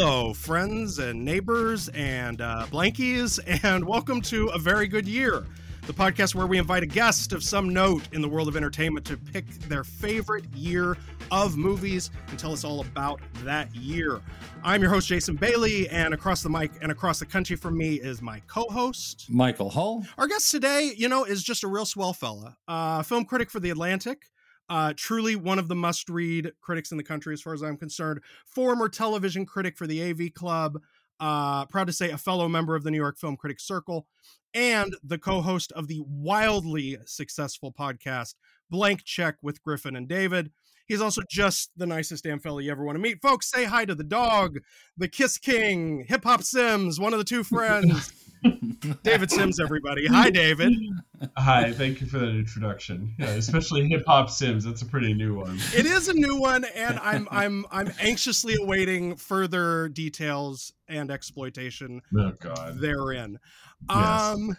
Hello, friends and neighbors and uh, blankies, and welcome to A Very Good Year, the podcast where we invite a guest of some note in the world of entertainment to pick their favorite year of movies and tell us all about that year. I'm your host, Jason Bailey, and across the mic and across the country from me is my co host, Michael Hull. Our guest today, you know, is just a real swell fella, uh, film critic for The Atlantic. Uh, truly one of the must read critics in the country, as far as I'm concerned. Former television critic for the AV Club. Uh, proud to say a fellow member of the New York Film Critics Circle and the co host of the wildly successful podcast Blank Check with Griffin and David. He's also just the nicest damn fella you ever want to meet. Folks, say hi to the dog, the Kiss King, Hip Hop Sims, one of the two friends. David Sims, everybody. Hi, David. Hi, thank you for that introduction. Yeah, especially Hip Hop Sims. That's a pretty new one. It is a new one, and I'm I'm I'm anxiously awaiting further details and exploitation oh, God. therein. Yes. Um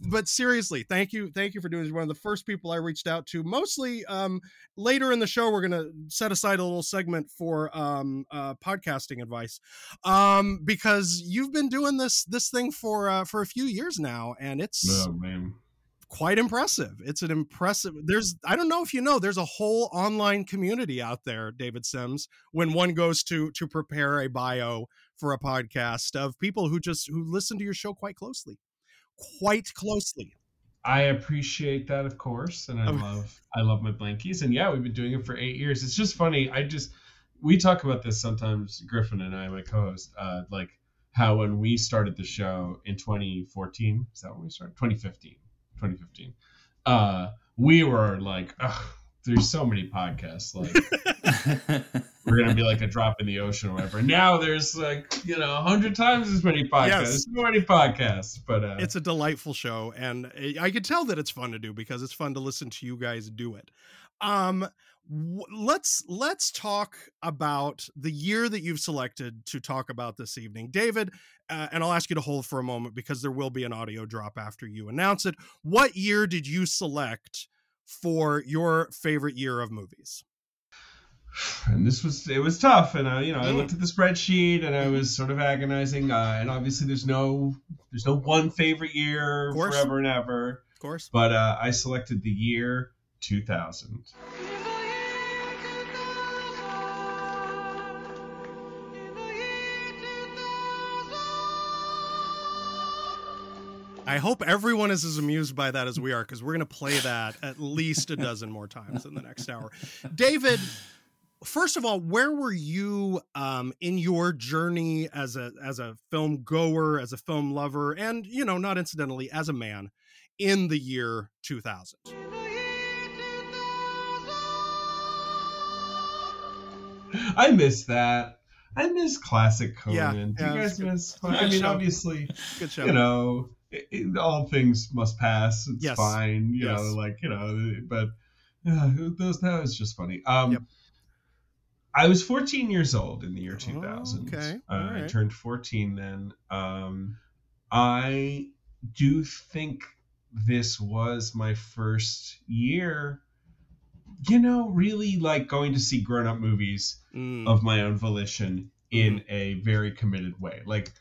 but seriously, thank you, thank you for doing this. One of the first people I reached out to. Mostly, um, later in the show, we're gonna set aside a little segment for um, uh, podcasting advice, um, because you've been doing this this thing for uh, for a few years now, and it's oh, quite impressive. It's an impressive. There's I don't know if you know, there's a whole online community out there, David Sims, when one goes to to prepare a bio for a podcast of people who just who listen to your show quite closely quite closely. I appreciate that, of course, and I love I love my blankies, and yeah, we've been doing it for eight years. It's just funny. I just we talk about this sometimes, Griffin and I, my co-host, uh, like how when we started the show in 2014, is that when we started? 2015, 2015. Uh, we were like, there's so many podcasts, like. we're gonna be like a drop in the ocean or whatever. Now there's like you know a hundred times as many podcasts. Yes. So many podcasts, but uh, it's a delightful show, and I can tell that it's fun to do because it's fun to listen to you guys do it. Um, w- let's let's talk about the year that you've selected to talk about this evening, David. Uh, and I'll ask you to hold for a moment because there will be an audio drop after you announce it. What year did you select for your favorite year of movies? and this was it was tough and I, you know i looked at the spreadsheet and i was sort of agonizing uh, and obviously there's no there's no one favorite year forever and ever. Of course. But uh, i selected the year 2000 I hope everyone is as amused by that as we are because we're going to play that at least a dozen more times in the next hour. David, first of all, where were you um, in your journey as a as a film goer, as a film lover, and you know, not incidentally, as a man in the year 2000? I miss that. I miss classic Conan. Yeah, yeah, Do you guys good, miss? I mean, show. obviously, good show. You know, it, it, all things must pass. It's yes. fine. You yes. know, like you know, but yeah, those that was just funny. Um, yep. I was 14 years old in the year 2000. Oh, okay. Uh, right. I turned 14 then. Um, I do think this was my first year, you know, really like going to see grown up movies mm. of my own volition in mm. a very committed way. Like,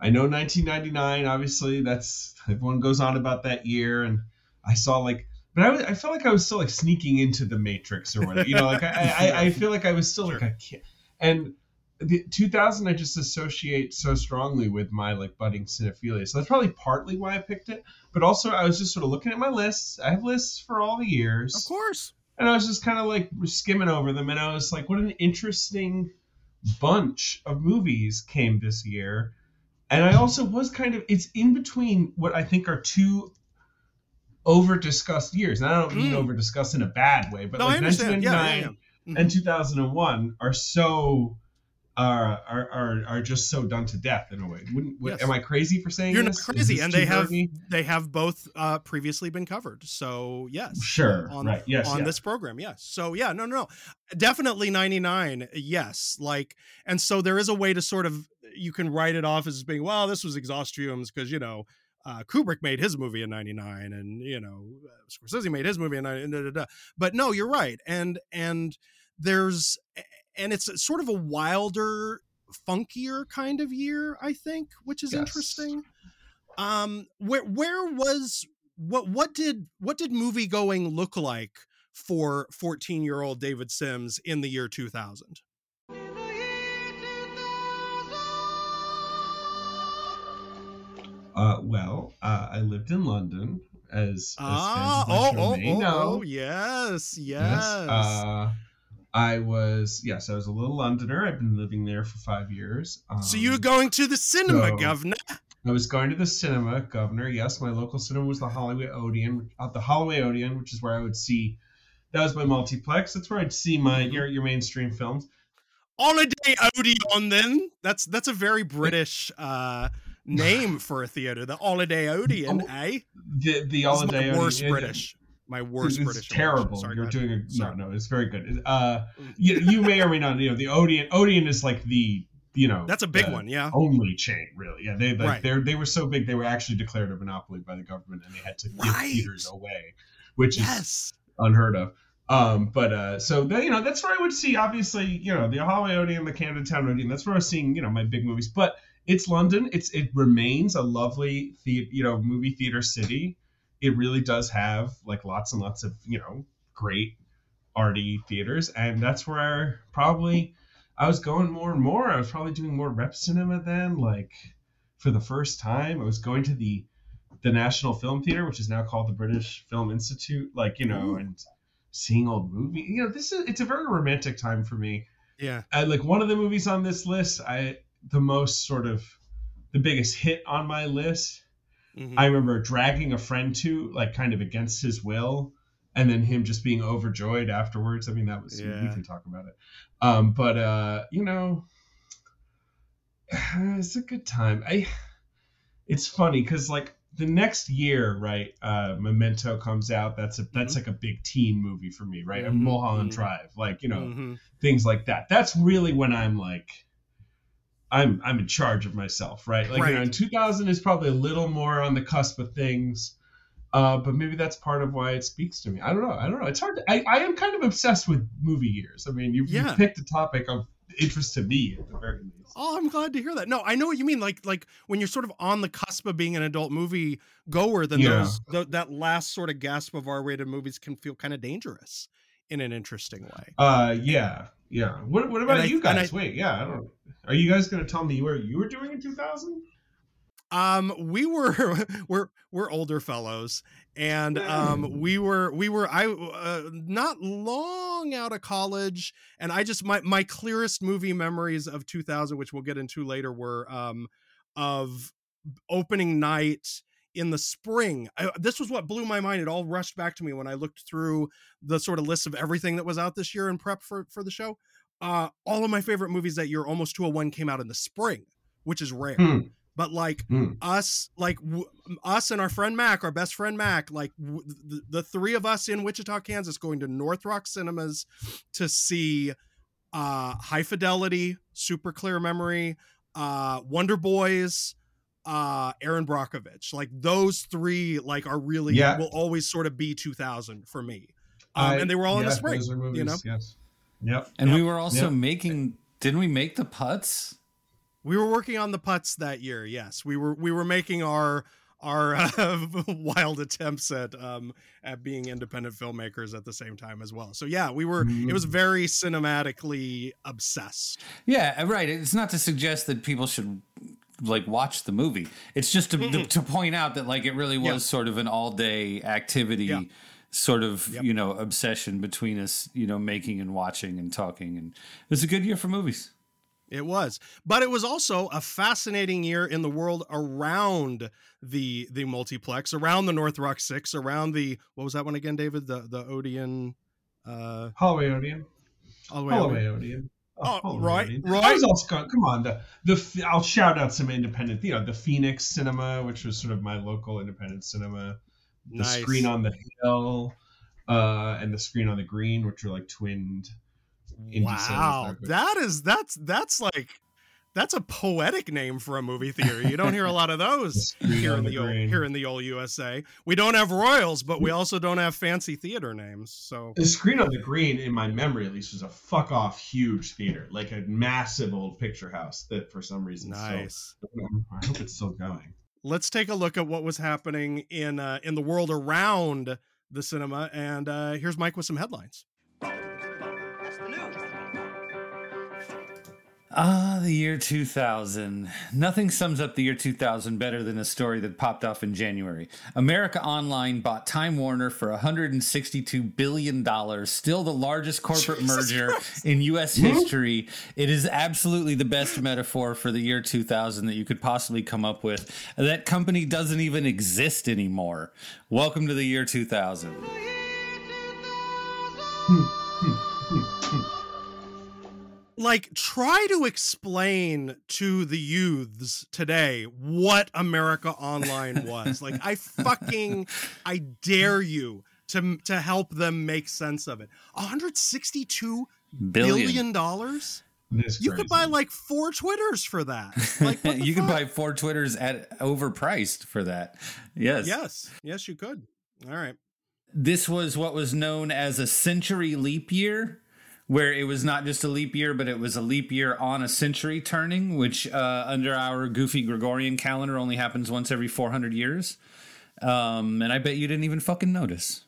I know 1999, obviously, that's everyone goes on about that year. And I saw like but I, was, I felt like I was still like sneaking into the Matrix or whatever. You know, like I, I, I feel like I was still sure. like a kid. And the 2000 I just associate so strongly with my like budding cinephilia. So that's probably partly why I picked it. But also I was just sort of looking at my lists. I have lists for all the years. Of course. And I was just kind of like skimming over them and I was like, what an interesting bunch of movies came this year. And I also was kind of it's in between what I think are two over discussed years. And I don't mean mm. over discussed in a bad way, but no, like 1999 yeah, yeah, yeah. And 2001 are so are, are are are just so done to death in a way. Wouldn't yes. am I crazy for saying You're this? not crazy, and they have they have both uh, previously been covered. So yes, sure, on, right, yes, on this program, yes. So yeah, no, no, no, definitely 99. Yes, like, and so there is a way to sort of you can write it off as being well, this was exhaustiums because you know uh, Kubrick made his movie in '99, and you know uh, Scorsese made his movie in '99. But no, you're right, and and there's and it's sort of a wilder funkier kind of year, I think, which is Yes. interesting. Um, where where was what what did what did movie going look like for 14 year old David Sims in the year 2000? Uh, well, uh, I lived in London, as, as Ah, fans oh, oh, may oh, know. oh, yes, yes. Uh, I was yes, I was a little Londoner. I've been living there for five years. Um, so you were going to the cinema, so- governor? I was going to the cinema, Governor. Yes, my local cinema was the Holloway Odeon. At the Holloway Odeon, which is where I would see. That was my multiplex. That's where I'd see my Mhm. your your mainstream films. Holiday Odeon, then. That's that's a very British uh, name for a theater. The Holiday Odeon, Oh, eh? The the Holiday my Odeon- worst it- British. My worst it's British. terrible. Sorry, You're doing a Sorry. no, no. It's very good. Uh, you, you may or may not You know the Odeon. Odeon is like the you know That's a big one, yeah. Only chain, really. Yeah, they like Right. they they were so big they were actually declared a monopoly by the government and they had to give Right. theaters away, which is unheard of. Um, but uh, so that, you know that's where I would see obviously you know the Holloway Odeon, the Camden Town Odeon. That's where I was seeing you know my big movies. But it's London. It's it remains a lovely the, you know movie theater city. It really does have like lots and lots of you know great arty theaters, and that's where probably I was going more and more. I was probably doing more rep cinema then, like for the first time. I was going to the the National Film Theater, which is now called the British Film Institute, like you know, mm-hmm. and seeing old movie. You know, this is it's a very romantic time for me. Yeah. I, like one of the movies on this list, I the most sort of the biggest hit on my list. Mhm. I remember dragging a friend to like kind of against his will, and then him just being overjoyed afterwards. I mean, that was we can talk about it. Um, but uh, you know, it's a good time. I it's funny because like the next year, right? Uh, Memento comes out. That's a that's like a big teen movie for me, right? And Mhm, Mulholland mhm. Drive, like you know, Mhm. things like that. That's really when I'm like, I'm I'm in charge of myself, right? Like you know, in 2000 is probably a little more on the cusp of things, uh, but maybe that's part of why it speaks to me. I don't know. I don't know. It's hard. To, I I am kind of obsessed with movie years. I mean, you Yeah. you picked a topic of interest to me at the very least. Oh, I'm glad to hear that. No, I know what you mean. Like, like when you're sort of on the cusp of being an adult movie goer, then Yeah. those th- that last sort of gasp of R-rated movies can feel kind of dangerous in an interesting way. Uh, yeah, yeah. What what about I- you I- guys? Wait, yeah. I don't. Are you guys going to tell me where you were doing in 2000? Um, we were we're we're older fellows, and um, we were we were I uh, not long out of college, and I just my my clearest movie memories of 2000, which we'll get into later, were um of opening night in the spring. I, this was what blew my mind. It all rushed back to me when I looked through the sort of list of everything that was out this year in prep for for the show. Uh, all of my favorite movies that year, almost 201, came out in the spring, which is rare. Hmm. But like Hmm. us, like w- us and our friend Mac, our best friend Mac, like w- the, the three of us in Wichita, Kansas, going to North Rock Cinemas to see uh High Fidelity, Super Clear Memory, uh Wonder Boys, uh Erin Brockovich. Like those three, like are really Yeah. will always sort of be 2000 for me. Um, I- and they were all in the spring. Those are movies, you know? Yes. Yep. And Yep. we were also Yep. making. Didn't we make the putts? We were working on the putts that year. Yes, we were we were making our our uh, wild attempts at um at being independent filmmakers at the same time as well. So yeah, we were it was very cinematically obsessed. Yeah, right. It's not to suggest that people should like watch the movie. It's just to to, to point out that like it really was Yeah. sort of an all day activity. Yeah. Sort of, Yep. you know, obsession between us, you know, making and watching and talking, and it was a good year for movies. It was, but it was also a fascinating year in the world around the the multiplex, around the North Rock Six, around the what was that one again, David? The the Odeon, uh, Holloway Odeon. all the way over. Holloway Odeon. Oh, Holloway right, right. I was also on, the I'll shout out some independent, you know, the Phoenix Cinema, which was sort of my local independent cinema. The Nice. screen on the hill, uh, and the screen on the green, which are like twinned. Wow, that are good. that is that's that's like That's a poetic name for a movie theater. You don't hear a lot of those here in the, old, here in the old USA. We don't have royals, but we also don't have fancy theater names. So the screen on the green, in my memory at least, was a fuck off huge theater, like a massive old picture house that for some reason. Nice. So, I hope it's still going. Let's take a look at what was happening in uh, in the world around the cinema, and uh, here's Mike with some headlines. Ah, the year 2000. Nothing sums up the year 2000 better than a story that popped off in January. America Online bought Time Warner for $162 billion, still the largest corporate Jesus merger Christ. in U.S. history. It is absolutely the best metaphor for the year 2000 that you could possibly come up with. That company doesn't even exist anymore. Welcome to the year 2000. Like try to explain to the youths today what America Online was. like I fucking I dare you to to help them make sense of it. 162 billion dollars? You could buy like four Twitters for that. Like you could buy four Twitters at overpriced for that. Yes. Yes. Yes, you could. All right. This was what was known as a century leap year where it was not just a leap year, but it was a leap year on a century turning, which uh, under our goofy Gregorian calendar only happens once every 400 years. Um, and I bet you didn't even fucking notice.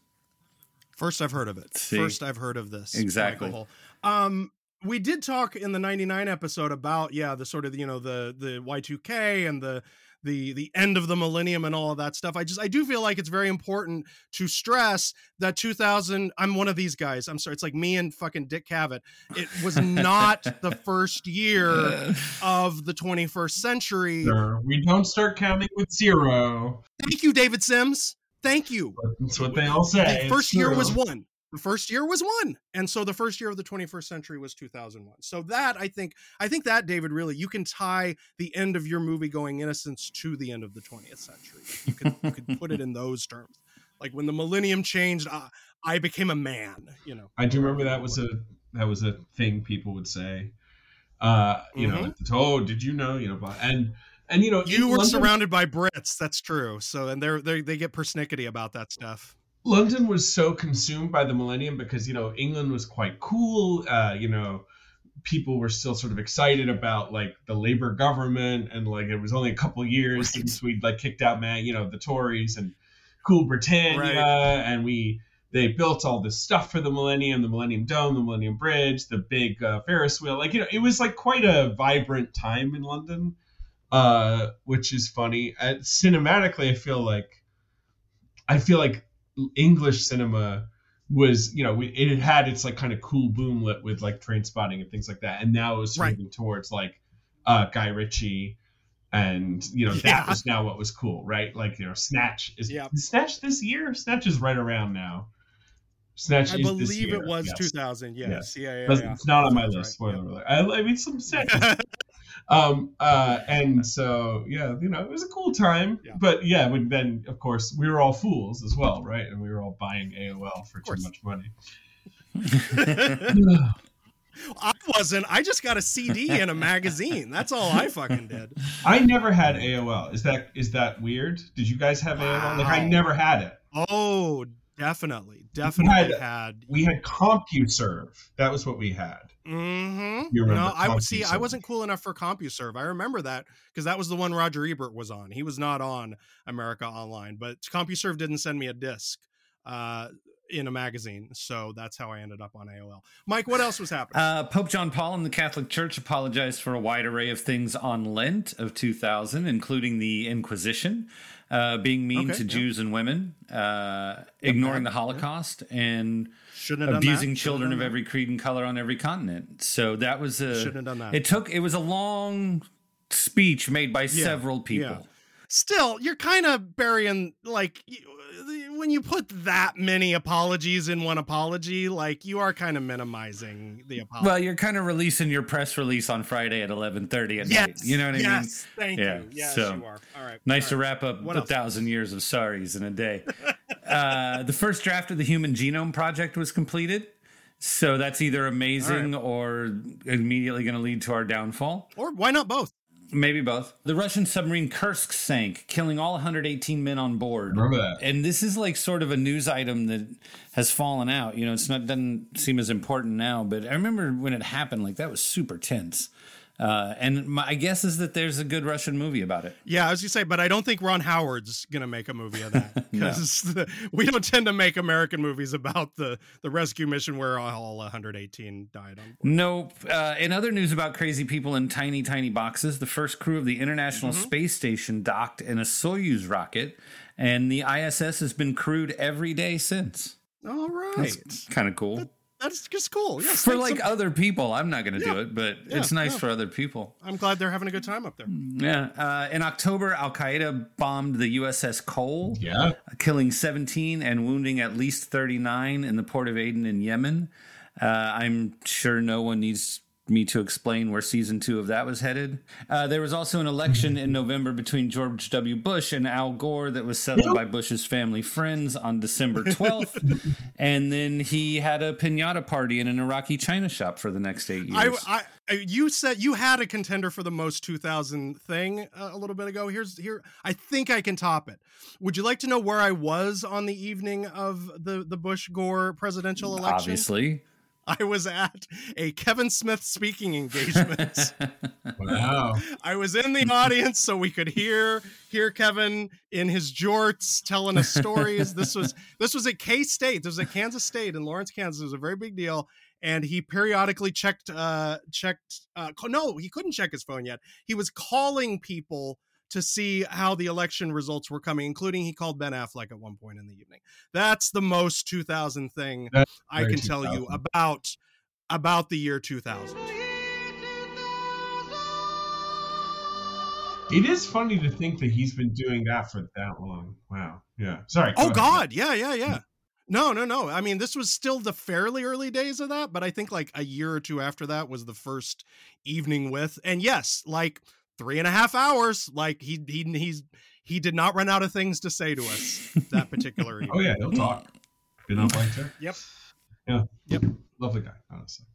First I've heard of it. See? First I've heard of this. Exactly. Um, we did talk in the 99 episode about yeah the sort of you know the the y2k and the the the end of the millennium and all of that stuff. I just I do feel like it's very important to stress that 2000. I'm one of these guys. I'm sorry. It's like me and fucking Dick Cavett. It was not the first year of the 21st century. Sure. We don't start counting with zero. Thank you, David Sims. Thank you. That's what they all say. The first year was one the first year was one and so the first year of the 21st century was 2001 so that i think i think that david really you can tie the end of your movie going innocence to the end of the 20th century. You could you could put it in those terms. Like when the millennium changed uh, i became a man you know? I do remember that was a that was a thing people would say. Uh you mm-hmm. know oh did you know? You know and and you know you were London, surrounded by brits that's true. So and they're, they they get persnickety about that stuff London was so consumed by the millennium because you know England was quite cool. Uh, you know, people were still sort of excited about like the Labour government, and like it was only a couple years right. since we'd like kicked out man, you know, the Tories and cool Britannia, right. and we they built all this stuff for the Millennium, the Millennium Dome, the Millennium Bridge, the big uh, Ferris wheel. Like you know, it was like quite a vibrant time in London, uh, which is funny. Uh, cinematically, I feel like I feel like English cinema was, you know, it had its like kind of cool boomlet with like Trainspotting and things like that, and now it was moving right. towards like uh, Guy Ritchie, and you know that yeah. was now what was cool, right? Like you know, Snatch is yeah. Snatch this year. Snatch is right around now. Snatch. I believe it was yes. 2000. Yes. yes. Yeah, yeah, yeah. It's not on my list. Spoiler alert. I, I mean, some Snatch. um uh and so yeah you know it was a cool time yeah. but yeah when then of course we were all fools as well right and we were all buying aol for too much money I wasn't. I just got a CD and a magazine. That's all I fucking did. I never had AOL. Is that is that weird? Did you guys have wow. AOL? Like I never had it. Oh, definitely, definitely we had, had, We had CompuServe. That was what we had. Mm-hmm. No, I would see. I wasn't cool enough for CompuServe. I remember that because that was the one Roger Ebert was on. He was not on America Online, but CompuServe didn't send me a disc uh, in a magazine, so that's how I ended up on AOL. Mike, what else was happening? Uh, Pope John Paul and the Catholic Church apologized for a wide array of things on Lent of 2000, including the Inquisition. Uh, being mean okay, to yeah. Jews and women, uh, ignoring the Holocaust, and abusing children of every creed and color on every continent. So that was a shouldn't have done that. It took it was a long speech made by yeah, several people. Yeah. Still, you're kind of burying like when you put that many apologies in one apology, like you are kind of minimizing the apology. Well, you're kind of releasing your press release on Friday at 11:30 at yes, night. You know what I mean? Yes, thank yeah. you. Yes, so, you are. All right. Nice all to wrap up what a else? thousand years of sorries in a day. uh, the first draft of the Human Genome Project was completed. So that's either amazing or immediately going to lead to our downfall. Or why not both? Maybe both. The Russian submarine Kursk sank, killing all 118 men on board. Remember that? And this is like sort of a news item that has fallen out. You know, it's not doesn't seem as important now, but I remember when it happened, like that was super tense. Uh, and my guess is that there's a good Russian movie about it. Yeah, as you say, but I don't think Ron Howard's going to make a movie of that because no. we don't tend to make American movies about the the rescue mission where all 118 died on. Board. Nope. Uh, in other news about crazy people in tiny, tiny boxes, the first crew of the International mm-hmm. Space Station docked in a Soyuz rocket, and the ISS has been crewed every day since. All right, That's kind of cool. That, that's just cool. Yes, for like some... other people, I'm not going to yeah. do it, but yeah, it's nice yeah. for other people. I'm glad they're having a good time up there. Yeah. Uh, in October, Al Qaeda bombed the USS Cole, yeah, killing 17 and wounding at least 39 in the port of Aden in Yemen. Uh, I'm sure no one needs me to explain where season two of that was headed. Uh, there was also an election in November between George W. Bush and Al Gore that was settled by Bush's family friends on December 12th. and then he had a pinata party in an Iraqi China shop for the next eight years. I, I, you said you had a contender for the most 2000 thing uh, a little bit ago. Here's here. I think I can top it. Would you like to know where I was on the evening of the the Bush Gore presidential election? Obviously. I was at a Kevin Smith speaking engagement. wow. I was in the audience so we could hear hear Kevin in his jorts telling us stories. this was this was at K State. This was at Kansas State in Lawrence, Kansas. It was a very big deal. And he periodically checked uh checked uh no, he couldn't check his phone yet. He was calling people to see how the election results were coming, including he called Ben Affleck at one point in the evening. That's the most 2000 thing That's I can tell you about about the year 2000. It is funny to think that he's been doing that for that long. Wow. Yeah. Sorry. Go oh ahead. God. Yeah. Yeah. Yeah. No, no, no. I mean, this was still the fairly early days of that, but I think like a year or two after that was the first evening with. And yes, like three and a half hours. Like he he he's he did not run out of things to say to us that particular evening. oh yeah, he'll talk. Been on bike too. Yep. Yeah. Yep. Lovely guy, honestly.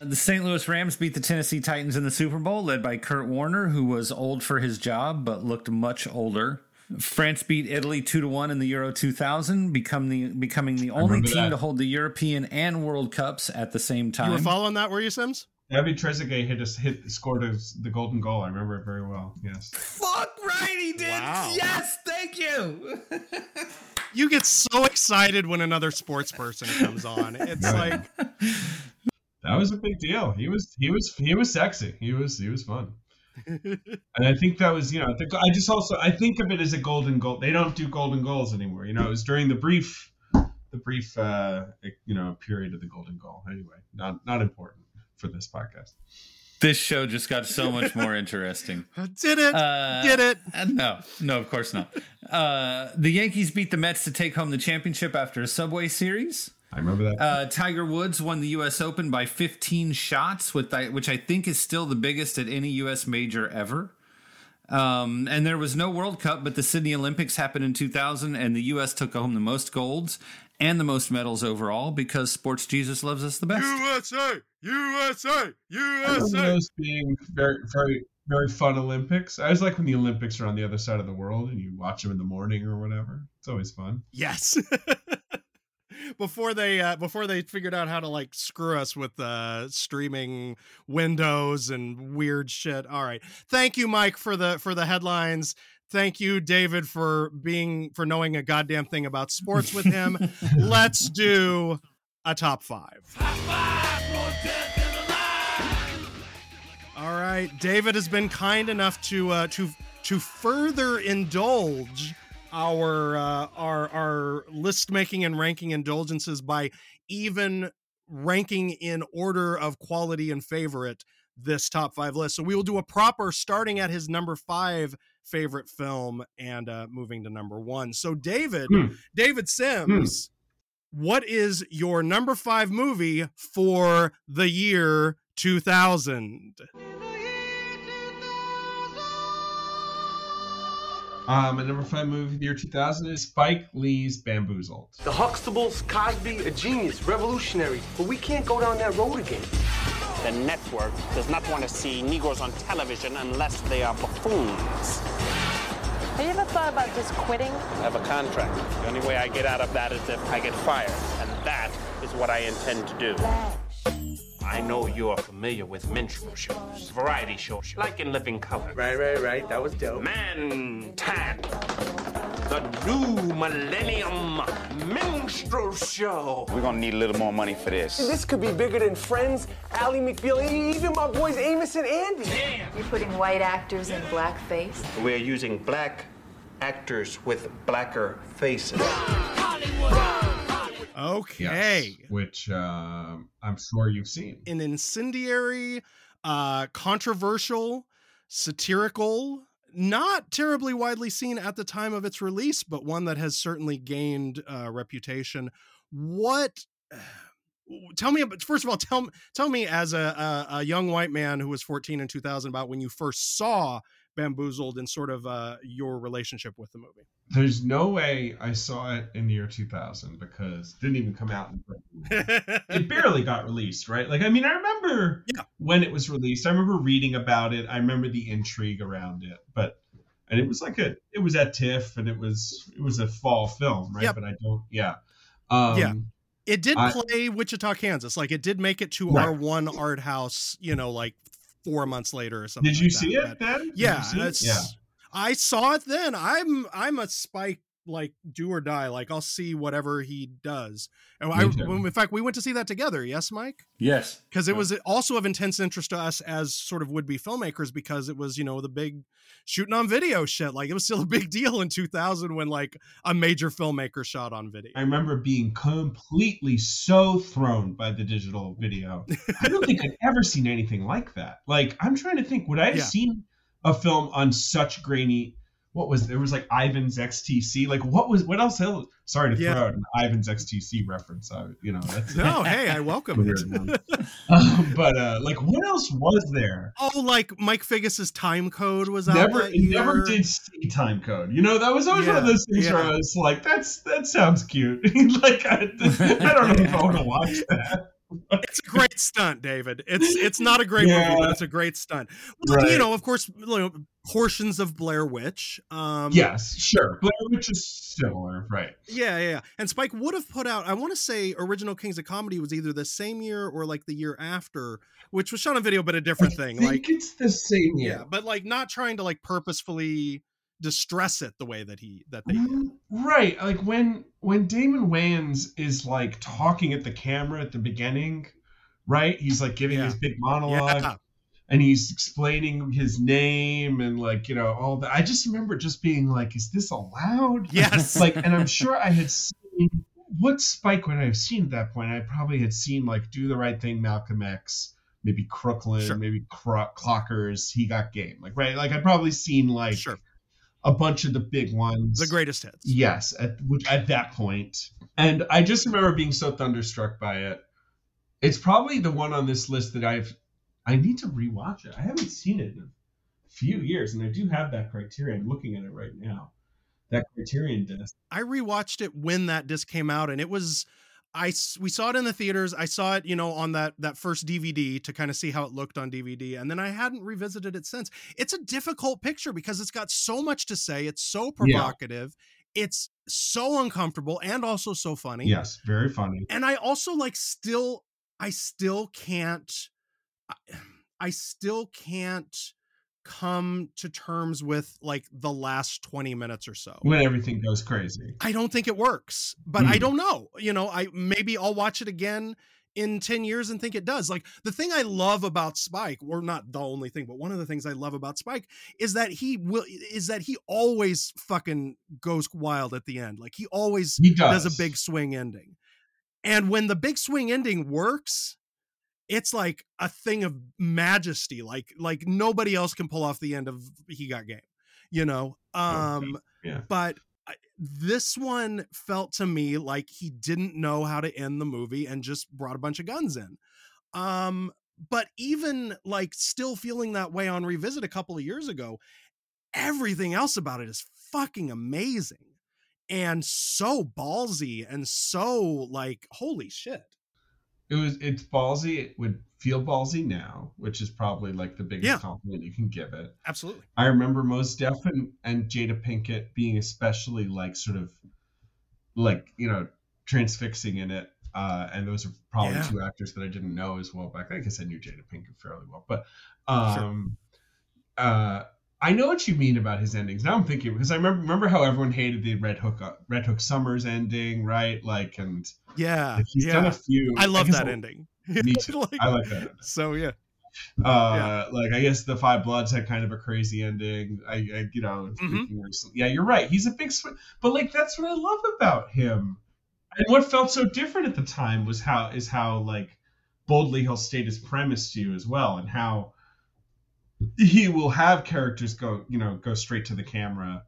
The St. Louis Rams beat the Tennessee Titans in the Super Bowl, led by Kurt Warner, who was old for his job but looked much older. France beat Italy two to one in the Euro 2000, become the becoming the only team that. to hold the European and World Cups at the same time. You were following that, were you, Sims? Abby Trezeguet hit us hit scored us the golden goal. I remember it very well. Yes. Fuck right, he did. Wow. Yes, thank you. you get so excited when another sports person comes on. It's like that was a big deal. He was he was he was sexy. He was he was fun. and I think that was you know the, I just also I think of it as a golden goal. They don't do golden goals anymore. You know, it was during the brief the brief uh you know period of the golden goal. Anyway, not not important for this podcast. This show just got so much more interesting. Did it? Uh, Did it? Uh, no, no, of course not. Uh, the Yankees beat the Mets to take home the championship after a Subway Series. I remember that. Uh, Tiger Woods won the U.S. Open by 15 shots, with which I think is still the biggest at any U.S. major ever. Um, and there was no World Cup, but the Sydney Olympics happened in 2000, and the U.S. took home the most golds and the most medals overall because Sports Jesus loves us the best. USA, USA, USA. Those being very, very, very fun Olympics. I always like when the Olympics are on the other side of the world and you watch them in the morning or whatever. It's always fun. Yes. before they uh, before they figured out how to like screw us with uh, streaming windows and weird shit. All right, thank you, Mike, for the for the headlines. Thank you, David, for being for knowing a goddamn thing about sports with him. Let's do a top five. All right, David has been kind enough to uh, to to further indulge our uh, our our list making and ranking indulgences by even ranking in order of quality and favorite this top five list. So we will do a proper starting at his number five favorite film and uh, moving to number one. So David, hmm. David Sims, hmm. what is your number five movie for the year 2000? Um, my number five movie of the year 2000 is Spike Lee's Bamboozled. The Huxtables, Cosby, a genius, revolutionary. But we can't go down that road again. The network does not want to see Negroes on television unless they are buffoons. Have you ever thought about just quitting? I have a contract. The only way I get out of that is if I get fired. And that is what I intend to do. I know you're familiar with minstrel shows, variety shows, like in Living Color. Right, right, right. That was dope. Mantan, the new millennium minstrel show. We're gonna need a little more money for this. This could be bigger than Friends, Ally McBeal, even my boys Amos and Andy. You're putting white actors in blackface? We're using black actors with blacker faces. Okay. Yes, which uh, I'm sure you've seen. An incendiary, uh, controversial, satirical, not terribly widely seen at the time of its release, but one that has certainly gained uh, reputation. What? Tell me first of all. Tell tell me as a, a, a young white man who was 14 in 2000 about when you first saw Bamboozled in sort of uh, your relationship with the movie. There's no way I saw it in the year 2000 because it didn't even come out in it barely got released, right? Like, I mean, I remember Yeah. when it was released. I remember reading about it. I remember the intrigue around it, but and it was like a it was at TIFF and it was it was a fall film, right? Yep. But I don't, yeah, um, Yeah. It did I- play Wichita, Kansas. Like it did make it to Right. our one art house, you know, like four months later or something. Did you like see that. it then? Yeah, it? yeah. I saw it then. I'm I'm a Spike like do or die. Like I'll see whatever he does. And I, Me in fact, we went to see that together. Yes, Mike, Yes. because it Yeah. was uh, also of intense interest to us as sort of would be filmmakers because it was you know the big shooting on video shit. Like it was still a big deal in 2000 when like a major filmmaker shot on video. I remember being completely so thrown by the digital video. I don't think I'd ever seen anything like that. Like, I'm trying to think, would I have Yeah. seen a film on such grainy? What was there was like Ivan's XTC? Like, what was what else? Sorry to Yeah. throw out an Ivan's XTC reference. I, you know, that's No, hey, I welcome it. Um, but uh, like, what else was there? Oh, like Mike Figgis's Timecode was out Never, year. never did see Timecode. You know, that was always one of those things where. I was like, "That's that sounds cute." like, I, I don't know if I want to watch that. It's a great stunt, David. It's it's not a great Yeah. movie, but it's a great stunt. Well, Right. You know, of course, you know, portions of Blair Witch. Um, Yes, sure. Blair Witch is similar, right? yeah, yeah, yeah. And Spike would have put out. I want to say original Kings of Comedy was either the same year or like the year after, which was shot on video, but a different I thing. think Like, it's the same year, yeah. but like not trying to like purposefully distress it the way that he that they did. Mm, Right, like when when Damon Wayans is like talking at the camera at the beginning, right? He's like giving Yeah. his big monologue Yeah, and he's explaining his name and like you know all that. I just remember just being like, "Is this allowed?" yes, like, and I'm sure I had seen what Spike would I have seen at that point? I probably had seen like Do the Right Thing, Malcolm X, maybe Crooklyn, Sure. maybe Cro- Clockers, He Got Game, like right? Like I'd probably seen like sure, a bunch of the big ones. the greatest hits. Yes, at which at that point, and I just remember being so thunderstruck by it. It's probably the one on this list that I've. I need to rewatch it. I haven't seen it in a few years, and I do have that Criterion. I'm looking at it right now. That Criterion disc. I rewatched it when that disc came out, and it was I we saw it in the theaters. I saw it, you know, on that that first DVD to kind of see how it looked on DVD, and then I hadn't revisited it since. It's a difficult picture because it's got so much to say. It's so provocative. Yeah. provocative. It's so uncomfortable and also so funny. Yes, very funny. And I also like still I still can't I, I still can't come to terms with like the last 20 minutes or so. When everything goes crazy. I don't think it works, but I Mm. don't know. You know, I maybe I'll watch it again in 10 years and think it does. Like the thing I love about Spike, or not the only thing, but one of the things I love about Spike is that he will is that he always fucking goes wild at the end. Like he always He does. does a big swing ending. And when the big swing ending works, it's like a thing of majesty. Like like nobody else can pull off the end of he got game. You know? Um Yeah. but I- this one felt to me like he didn't know how to end the movie and just brought a bunch of guns in. Um but even like still feeling that way on revisit a couple of years ago, everything else about it is fucking amazing and so ballsy and so like holy shit. It was it's ballsy. It would feel ballsy now, which is probably like the biggest Yeah. compliment you can give it. Absolutely. I remember Mos Def and, and Jada Pinkett being especially like sort of like you know transfixing in it. Uh, and those are probably Yeah. two actors that I didn't know as well back. then. I guess I knew Jada Pinkett fairly well, but um, uh, I know what you mean about his endings. Now I'm thinking because I remember remember how everyone hated the Red Hook uh, Red Hook Summers ending, right? Like, and Yeah. like, he's yeah. done a few. I love guess that I'll- ending. Me too. Like- I like that. ending. So yeah. Uh, like I guess the Five Bloods had kind of a crazy ending. I, I you know, Mhm. recently, yeah, you're right. He's a big, sw- but like that's what I love about him. And what felt so different at the time was how is how like boldly he'll state his premise to you as well, and how he will have characters go, you know, go straight to the camera,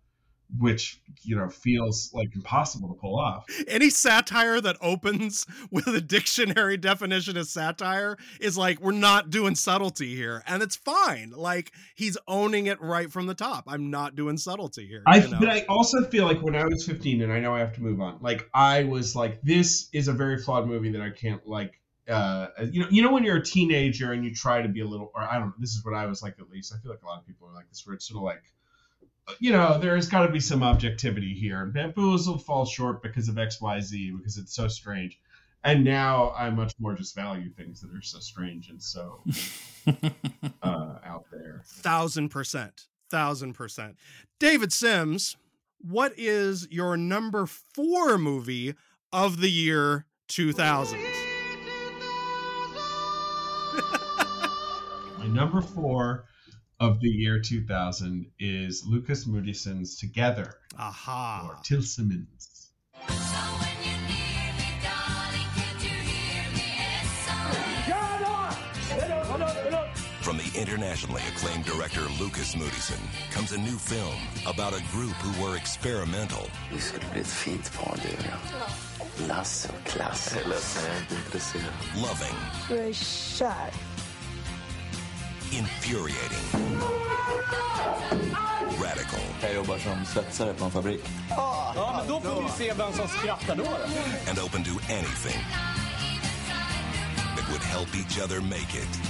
which you know feels like impossible to pull off. Any satire that opens with a dictionary definition of satire is like we're not doing subtlety here, and it's fine. Like he's owning it right from the top. I'm not doing subtlety here. I you know? but I also feel like when I was 15 and I know I have to move on, like I was like, this is a very flawed movie that I can't like. Uh, you know, you know when you're a teenager and you try to be a little, or I don't know. This is what I was like at least. I feel like a lot of people are like this, where it's sort of like, you know, there's got to be some objectivity here. And Bamboozled falls short because of X, Y, Z because it's so strange. And now I much more just value things that are so strange and so uh, out there. thousand percent, thousand percent. David Sims, what is your number four movie of the year 2000? My number four of the year 2000 is Lukas Moodysson's Together or Aha. Tillsammans. From the internationally acclaimed director Lukas Moodysson comes a new film about a group who were experimental, Det skulle bli ett fint par du och jag. Lasse och Klasse. Jag är ledsen, jag är inte intresserad. loving, Du är kär. Infuriating, radical, Jag jobbar som svetsare på en fabrik. Ja, men då får vi se vem som skrattar då. and open to anything that would help each other make it.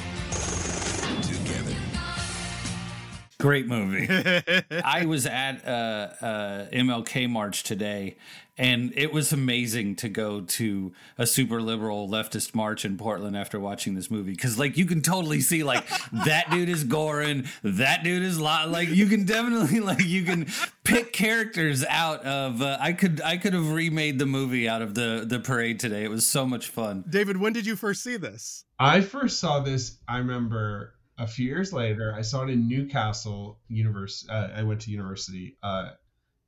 Great movie. I was at uh, uh, MLK March today, and it was amazing to go to a super liberal leftist march in Portland after watching this movie because, like, you can totally see like that dude is Göran, that dude is lo- like you can definitely like you can pick characters out of. Uh, I could I could have remade the movie out of the the parade today. It was so much fun. David, when did you first see this? I first saw this, I remember a few years later, I saw it in Newcastle University. Uh, I went to university uh,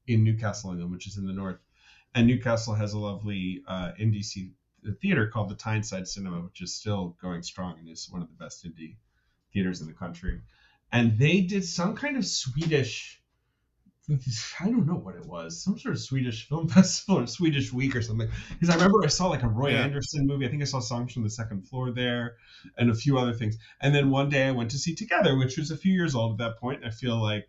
in Newcastle, England, which is in the north. And Newcastle has a lovely uh, indie theater called the Tyneside Cinema, which is still going strong and is one of the best indie theaters in the country. And they did some kind of Swedish, I don't know what it was, some sort of Swedish film festival or Swedish week or something. Because I remember I saw like a Roy Yeah. Andersson movie. I think I saw Songs from the Second Floor there and a few other things. And then one day I went to see Together, which was a few years old at that point. I feel like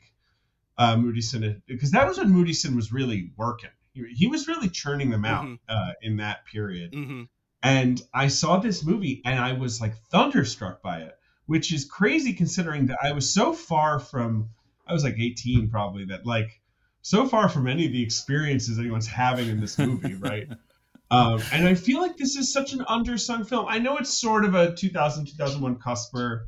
uh, Moodysson, because that was when Moodysson was really working. He, he was really churning them out Mhm. uh, in that period. hmm And I saw this movie and I was like thunderstruck by it, which is crazy considering that I was so far from, I was like 18 probably, that like so far from any of the experiences anyone's having in this movie, right? Um, and I feel like this is such an undersung film. I know it's sort of a 2000 2001 cusper.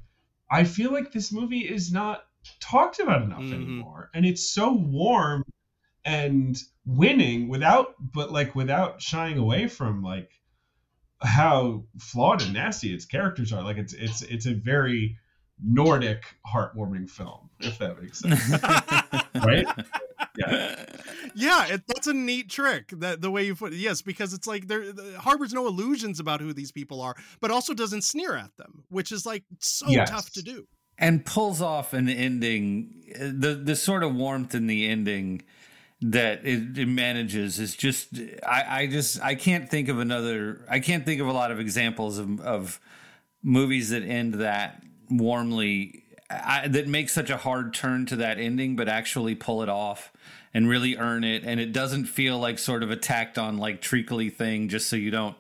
I feel like this movie is not talked about enough Mhm. anymore, and it's so warm and winning without, but like without shying away from like how flawed and nasty its characters are. Like it's it's it's a very Nordic heartwarming film, if that makes sense, right? Yeah. Yeah, it, that's a neat trick. That the way you put it, yes, because it's like there the, harbors no illusions about who these people are, but also doesn't sneer at them, which is like so Yes. tough to do. and pulls off an ending the the sort of warmth in the ending that it, it manages is just I, I just I can't think of another I can't think of a lot of examples of, of movies that end that warmly I, that make such a hard turn to that ending but actually pull it off and really earn it and it doesn't feel like sort of a tacked on like treacly thing just so you don't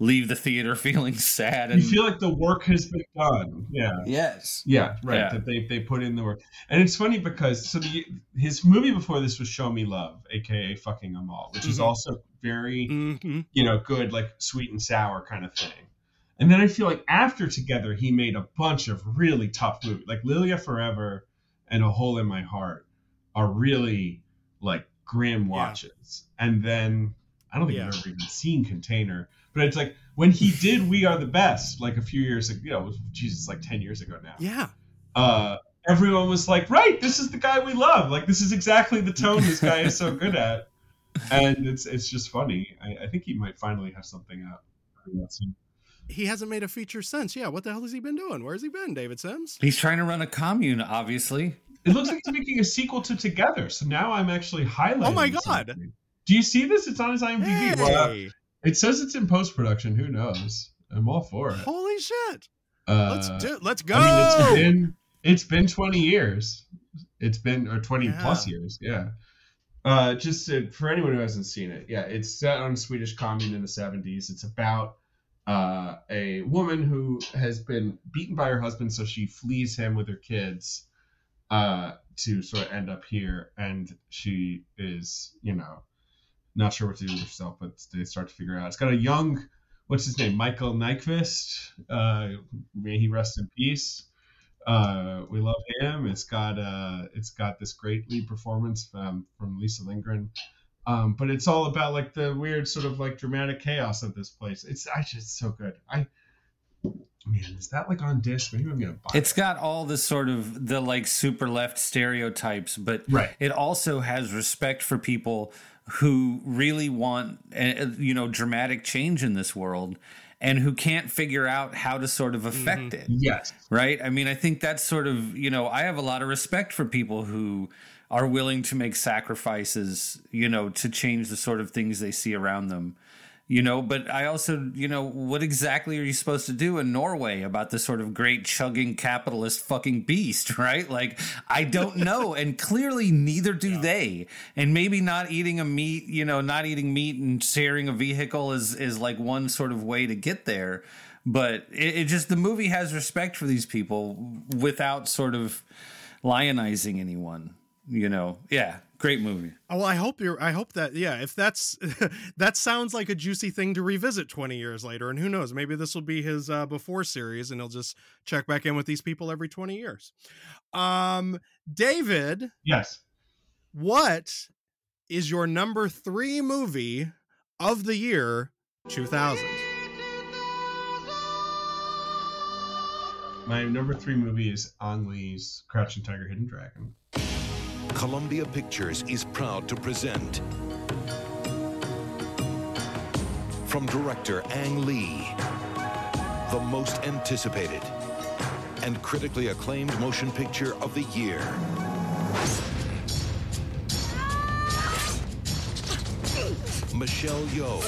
leave the theater feeling sad and you feel like the work has been done yeah yes yeah right Yeah. that they they put in the work and it's funny because so the his movie before this was show me love aka Fucking Åmål which is Mhm. also very Mhm. you know good like sweet and sour kind of thing and then i feel like after together he made a bunch of really tough movies like lilja forever and a hole in my heart are really like grim watches and then i don't think Yeah. i've ever even seen container but it's like when he did we are the best like a few years ago you know jesus like 10 years ago now Yeah. uh everyone was like right this is the guy we love like this is exactly the tone this guy is so good at and it's it's just funny i, I think he might finally have something soon. He hasn't made a feature since. Yeah. What the hell has he been doing? Where's he been, David Sims? he's trying to run a commune obviously it looks like he's making a sequel to together so now i'm actually highlighting Oh my God. something. do you see this it's on his imdb Well, it says it's in post-production who knows i'm all for it holy shit. uh, Let's do. Let's go. I mean, it's been it's been 20 years. It's been or 20 plus years. Yeah. Uh, just to, for anyone who hasn't seen it, yeah, it's set on a Swedish commune in the 70s. It's about uh, a woman who has been beaten by her husband, so she flees him with her kids uh, to sort of end up here, and she is, you know, not sure what to do with herself, but they start to figure out. It's got a young, what's his name, Michael Nyqvist. Uh, may he rest in peace. Uh, we love him. It's got uh, it's got this great lead performance um, from Lisa Lindgren. Um, but it's all about like the weird sort of like dramatic chaos of this place. It's actually it's so good. I man, is that like on disc? Maybe I'm gonna buy It's got all the sort of the like super left stereotypes, but Right. it also has respect for people who really want, uh, you know, dramatic change in this world and who can't figure out how to sort of affect it. Yes. Right? I mean, I think that's sort of, you know, I have a lot of respect for people who are willing to make sacrifices, you know, to change the sort of things they see around them. You know, but I also, you know, what exactly are you supposed to do in Norway about this sort of great chugging capitalist fucking beast, right? Like, I don't know. and clearly neither do they. And maybe not eating a meat, you know, not eating meat and sharing a vehicle is, is like one sort of way to get there. But it, it just, the movie has respect for these people without sort of lionizing anyone, you know? Yeah, great movie. Oh, well, I hope you're. I hope that yeah. If that's that sounds like a juicy thing to revisit twenty years later, and who knows, maybe this will be his uh, before series, and he'll just check back in with these people every twenty years. Um, David, Yes. what is your number three movie of the year two thousand? My number three movie is Ang Lee's Crouching Tiger, Hidden Dragon. Columbia Pictures is proud to present from director Ang Lee, the most anticipated and critically acclaimed motion picture of the year. Michelle Yeoh,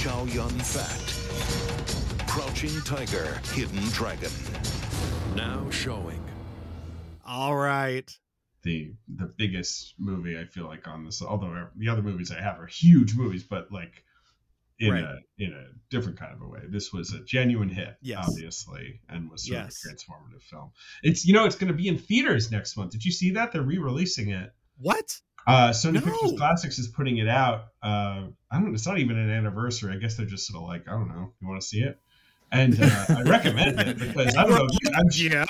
Chow Yun Fat, Crouching Tiger, Hidden Dragon. Now showing. All right. The the biggest movie I feel like on this. Although the other movies I have are huge movies, but like in Right. a in a different kind of a way. This was a genuine hit, Yes. obviously, and was sort Yes. of a transformative film. It's you know it's going to be in theaters next month. Did you see that they're re-releasing it? What? Uh, Sony No. Pictures Classics is putting it out. Uh, I don't. It's not even an anniversary. I guess they're just sort of like I don't know. You want to see it? And uh, I recommend it because I don't know. you- I'm Yeah.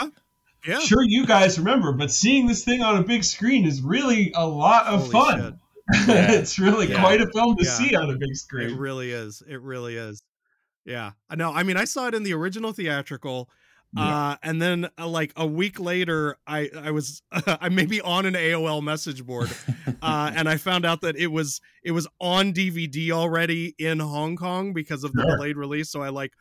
Yeah. sure you guys remember, but seeing this thing on a big screen is really a lot of Holy fun. Yeah. it's really Yeah. quite a film to Yeah. see on a big screen. It really is. It really is. Yeah. I know. I mean, I saw it in the original theatrical. Uh, and then uh, like a week later, I I was I maybe on an AOL message board, uh, and I found out that it was it was on DVD already in Hong Kong because of the Sure. delayed release. So I like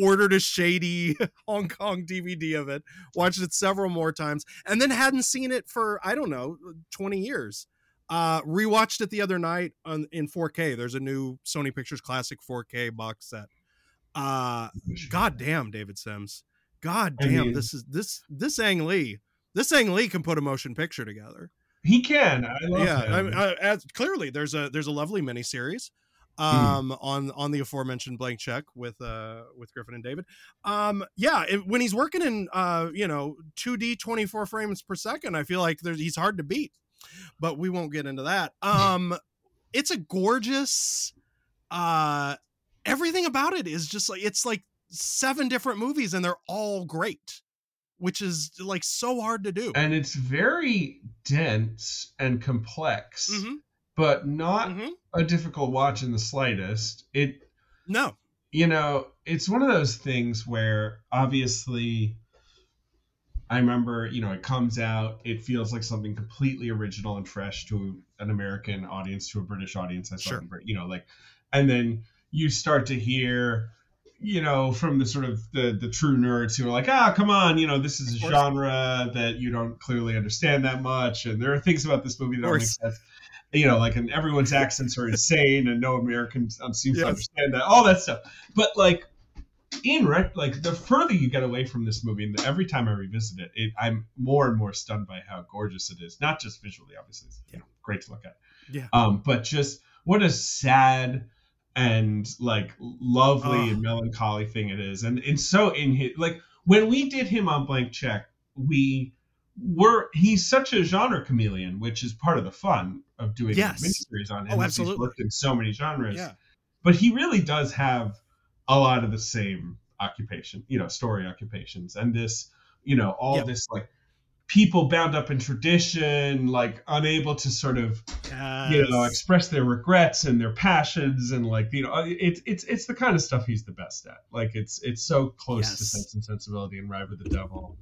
ordered a shady Hong Kong DVD of it, watched it several more times, and then hadn't seen it for I don't know twenty years. Uh, rewatched it the other night on in 4K. There's a new Sony Pictures Classic 4K box set. Uh, God damn, David Sims. God I damn, mean- this is this this Ang Lee. This Ang Lee can put a motion picture together. He can. I love yeah. I, mean, uh, as, clearly there's a there's a lovely miniseries Hmm. um on on the aforementioned blank check with uh with griffin and david. Um yeah it, when he's working in uh you know 2d 24 frames per second i feel like there's he's hard to beat but we won't get into that. Um it's a gorgeous uh everything about it is just like it's like seven different movies and they're all great which is like so hard to do. And it's very dense and complex, Mhm. But not Mhm. a difficult watch in the slightest. It no you know, it's one of those things where obviously I remember, you know, it comes out, it feels like something completely original and fresh to an American audience, to a British audience. I Sure. Brit- you know, like, and then you start to hear, you know, from the sort of the the true nerds who are like, ah, come on, you know, this is a genre that you don't clearly understand that much, and there are things about this movie that don't make sense. You know, like, and everyone's accents are insane, and no American um, seems Yes. to understand that, all that stuff. But like, in like the further you get away from this movie, and every time I revisit it, it, I'm more and more stunned by how gorgeous it is. Not just visually, obviously, it's you know, great to look at. Yeah. Um, but just what a sad and like lovely Oh. and melancholy thing it is, and it's so in his like when we did him on Blank Check, we were he's such a genre chameleon, which is part of the fun of doing Yes. miniseries on oh, him. Oh, absolutely. He's worked in so many genres yeah but he really does have a lot of the same occupation you know story occupations and this you know all Yep. this like people bound up in tradition like unable to sort of you know express their regrets and their passions and like you know uh, it's it's it's the kind of stuff he's the best at like it's it's so close to sense and sensibility and ride with the devil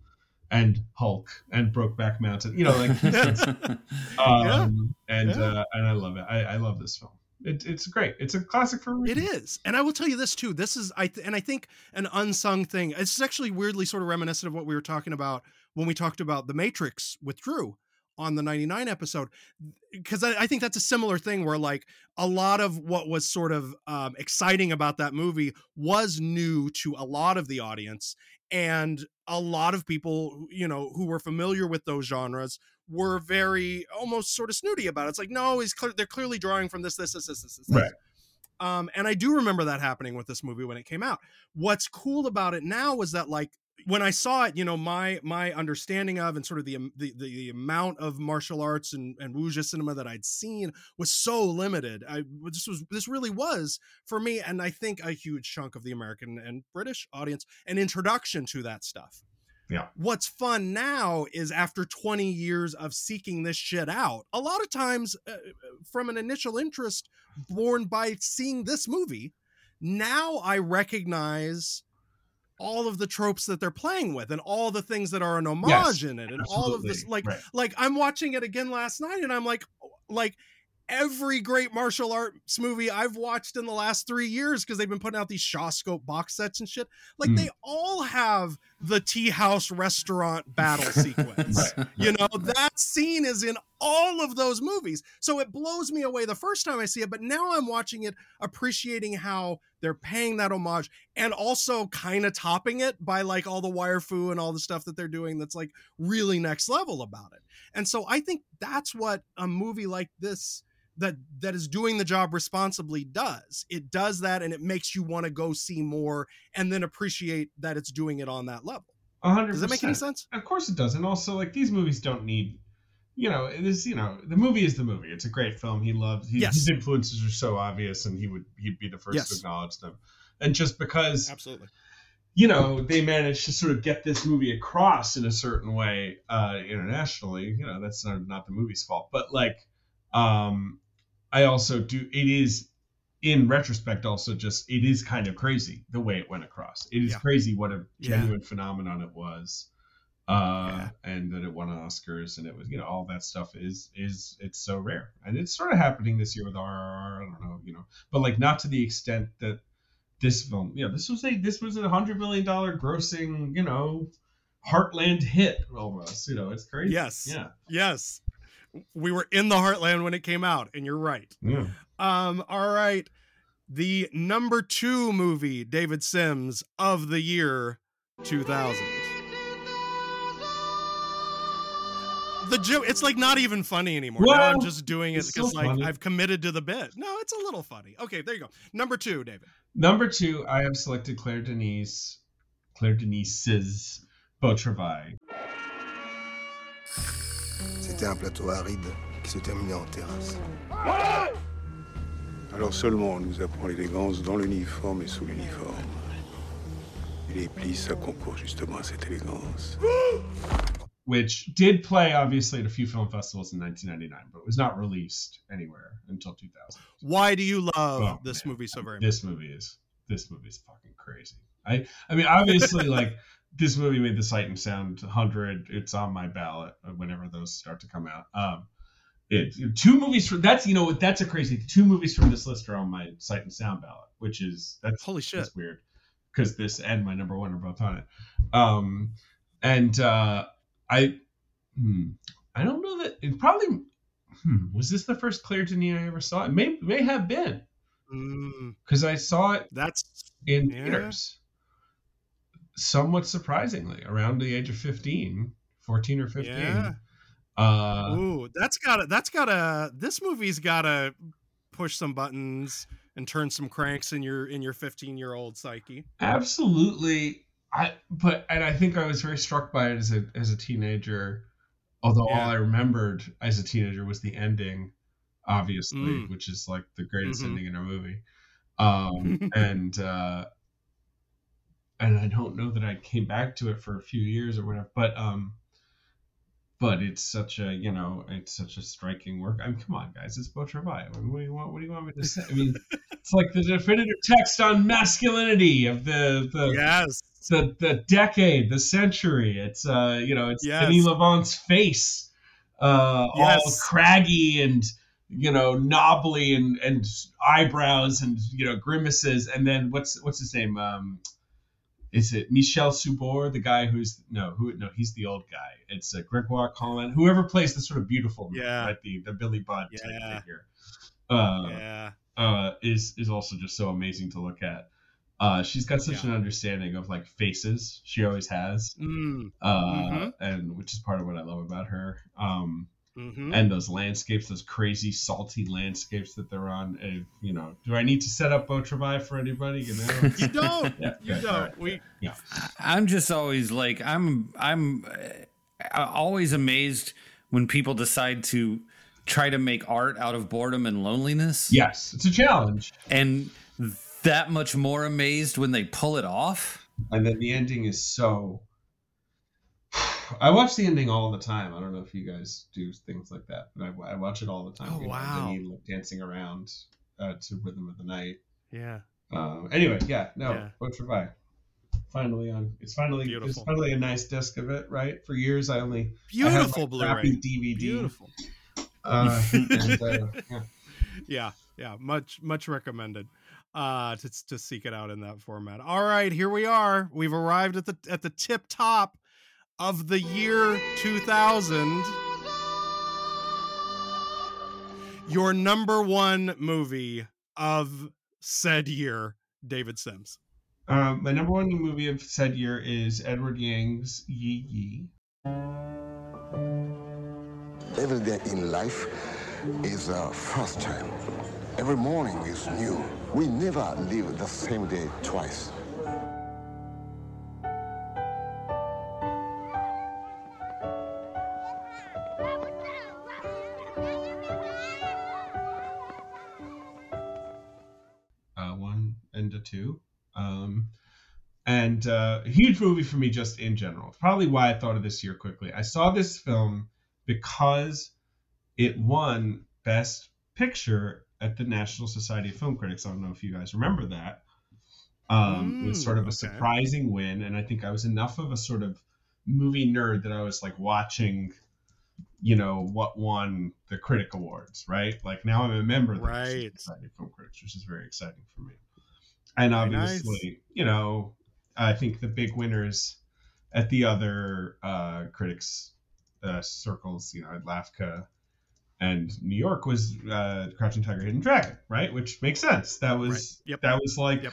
and hulk and brokeback mountain you know like um and Yeah. uh and i love it i i love this film it, it's great it's a classic for a It reason. is, and I will tell you this too. This is I th- and I think an unsung thing. It's actually weirdly sort of reminiscent of what we were talking about when we talked about the Matrix with Drew on the 99 episode because I, I think that's a similar thing where like a lot of what was sort of um, exciting about that movie was new to a lot of the audience and a lot of people you know who were familiar with those genres were very almost sort of snooty about it it's like no he's clear they're clearly drawing from this this this this this, this. Right. Um, and I do remember that happening with this movie when it came out. What's cool about it now is that like when I saw it, you know, my my understanding of and sort of the um, the, the, the amount of martial arts and, and wuxia cinema that I'd seen was so limited. I this was this really was for me, and I think a huge chunk of the American and British audience an introduction to that stuff. Yeah. What's fun now is after 20 years of seeking this shit out, a lot of times uh, from an initial interest born by seeing this movie, now I recognize all of the tropes that they're playing with and all the things that are an homage Yes, in it and all of this like right. like I'm watching it again last night and I'm like like every great martial arts movie I've watched in the last three years because they've been putting out these Shawscope box sets and shit. Like Mm. they all have the tea house restaurant battle sequence. Right. You know, that scene is in all of those movies. So it blows me away the first time I see it, but now I'm watching it appreciating how they're paying that homage and also kind of topping it by like all the wire fu and all the stuff that they're doing that's like really next level about it. And so I think that's what a movie like this that that is doing the job responsibly does. It does that and it makes you want to go see more and then appreciate that it's doing it on that level. A hundred Does that make any sense? Of course it does. And also, like these movies don't need, you know, this. You know, the movie is the movie. It's a great film. He loves. He, Yes. His influences are so obvious, and he would he'd be the first to acknowledge them. And just because Absolutely. you know they managed to sort of get this movie across in a certain way uh internationally, you know, that's not, not the movie's fault. But like, um, I also do. It is in retrospect also just it is kind of crazy the way it went across. It is Yeah. crazy what a Yeah. genuine phenomenon it was. Uh, and that it won Oscars and it was, you know, all that stuff is is it's so rare. And it's sort of happening this year with RRR, I don't know, you know, but like not to the extent that this film, you know, this was a this was a hundred million dollar grossing, you know, heartland hit almost. You know, it's crazy. Yes. Yeah. Yes. We were in the heartland when it came out, and you're right. Yeah. Um, all right. The number two movie, David Sims, of the year 2000. The joke it's like not even funny anymore. Well, now I'm just doing it it's because still like funny. I've committed to the bit. No, it's a little funny. Okay, there you go. Number two, David. Number two, I have selected Claire Denis, Claire Denis's Beau Travail. C'était un plateau aride qui se terminait en terrasse. Alors seulement on nous apprend l'élégance dans l'uniforme et sous l'uniforme. Et les plis, ça concourt justement à cette élégance. Which did play obviously at a few film festivals in 1999, but was not released anywhere until 2000. Why do you love Oh, this movie so very much? This movie is this movie is fucking crazy. I I mean obviously like this movie made the Sight and Sound 100. It's on my ballot whenever those start to come out. Um, it two movies from that's you know that's a crazy two movies from this list are on my Sight and Sound ballot, which is that's holy shit. That's weird because this and my number one are both on it. Um, and uh, I hmm, I don't know that it probably hmm, was this the first Claire Denis I ever saw. It may may have been Mm, because I saw it that's in yeah. theaters somewhat surprisingly around the age of 15 14 or 15 Yeah. uh Ooh, that's gotta that's gotta this movie's gotta push some buttons and turn some cranks in your in your 15 year old psyche. absolutely i but and i think i was very struck by it as a as a teenager although Yeah. all i remembered as a teenager was the ending obviously Mm. which is like the greatest Mhm. ending in a movie um and uh and i don't know that i came back to it for a few years or whatever but um but it's such a you know it's such a striking work i mean come on guys it's Beau Travail. I mean, what do you want what do you want me to say i mean it's like the definitive text on masculinity of the the Yes. The, the decade the century it's uh you know it's Yes. Denis Lavant's face uh all Yes. craggy and you know knobbly and and eyebrows and you know grimaces and then what's what's his name um is it Michel Subor, the guy who's no, who no, he's the old guy. It's uh, Gregoire Colin, whoever plays the sort of beautiful, man, Yeah. right? The the Billy Budd type figure, uh, yeah. uh, is is also just so amazing to look at. Uh, she's got such Yeah. an understanding of like faces. She always has, Mm, uh, Mhm. and which is part of what I love about her. Um, mhm. and those landscapes, those crazy salty landscapes that they're on. Uh, you know, do I need to set up Beau for anybody? You know, You don't. Yeah, you good, don't. all right, we yeah. I'm just always like I'm I'm uh, always amazed when people decide to try to make art out of boredom and loneliness. Yes, it's a challenge. And that much more amazed when they pull it off. and then the ending is so I watch the ending all the time. I don't know if you guys do things like that, but I, I watch it all the time. Oh, you know, wow. Like, dancing around uh, to Rhythm of the Night. yeah. Um, anyway, yeah, no, Yeah. for Travail. Finally on. It's finally it's finally a nice disc of it, right? For years, I only I had, Beautiful like, Blu-ray. crappy DVD. Beautiful. Uh, and, uh, yeah. yeah yeah much much recommended uh to, to seek it out in that format. All right here we are. We've arrived at the at the tip top of the year 2000 your number one movie of said year david sims. Um, my number one movie of said year is Edward Yang's Yi Yi. Every day in life is a first time. Every morning is new. We never live the same day twice. uh, one and a two. Um, and uh, a huge movie for me just in general. Probably why I thought of this year quickly. I saw this film because it won Best Picture at the National Society of Film Critics. I don't know if you guys remember that. Um, it was Mm, sort of a okay. surprising win, and I think I was enough of a sort of movie nerd that I was like watching, you know, what won the critic awards, right? Like now I'm a member of the National Right. Society of Film Critics, which is very exciting for me. And Very nice. obviously, you know, I think the big winners at the other uh, critics uh, circles, you know, at LAFCA and New York was uh, Crouching Tiger, Hidden Dragon, right? Which makes sense. That was Right. Yep. that was like Yep.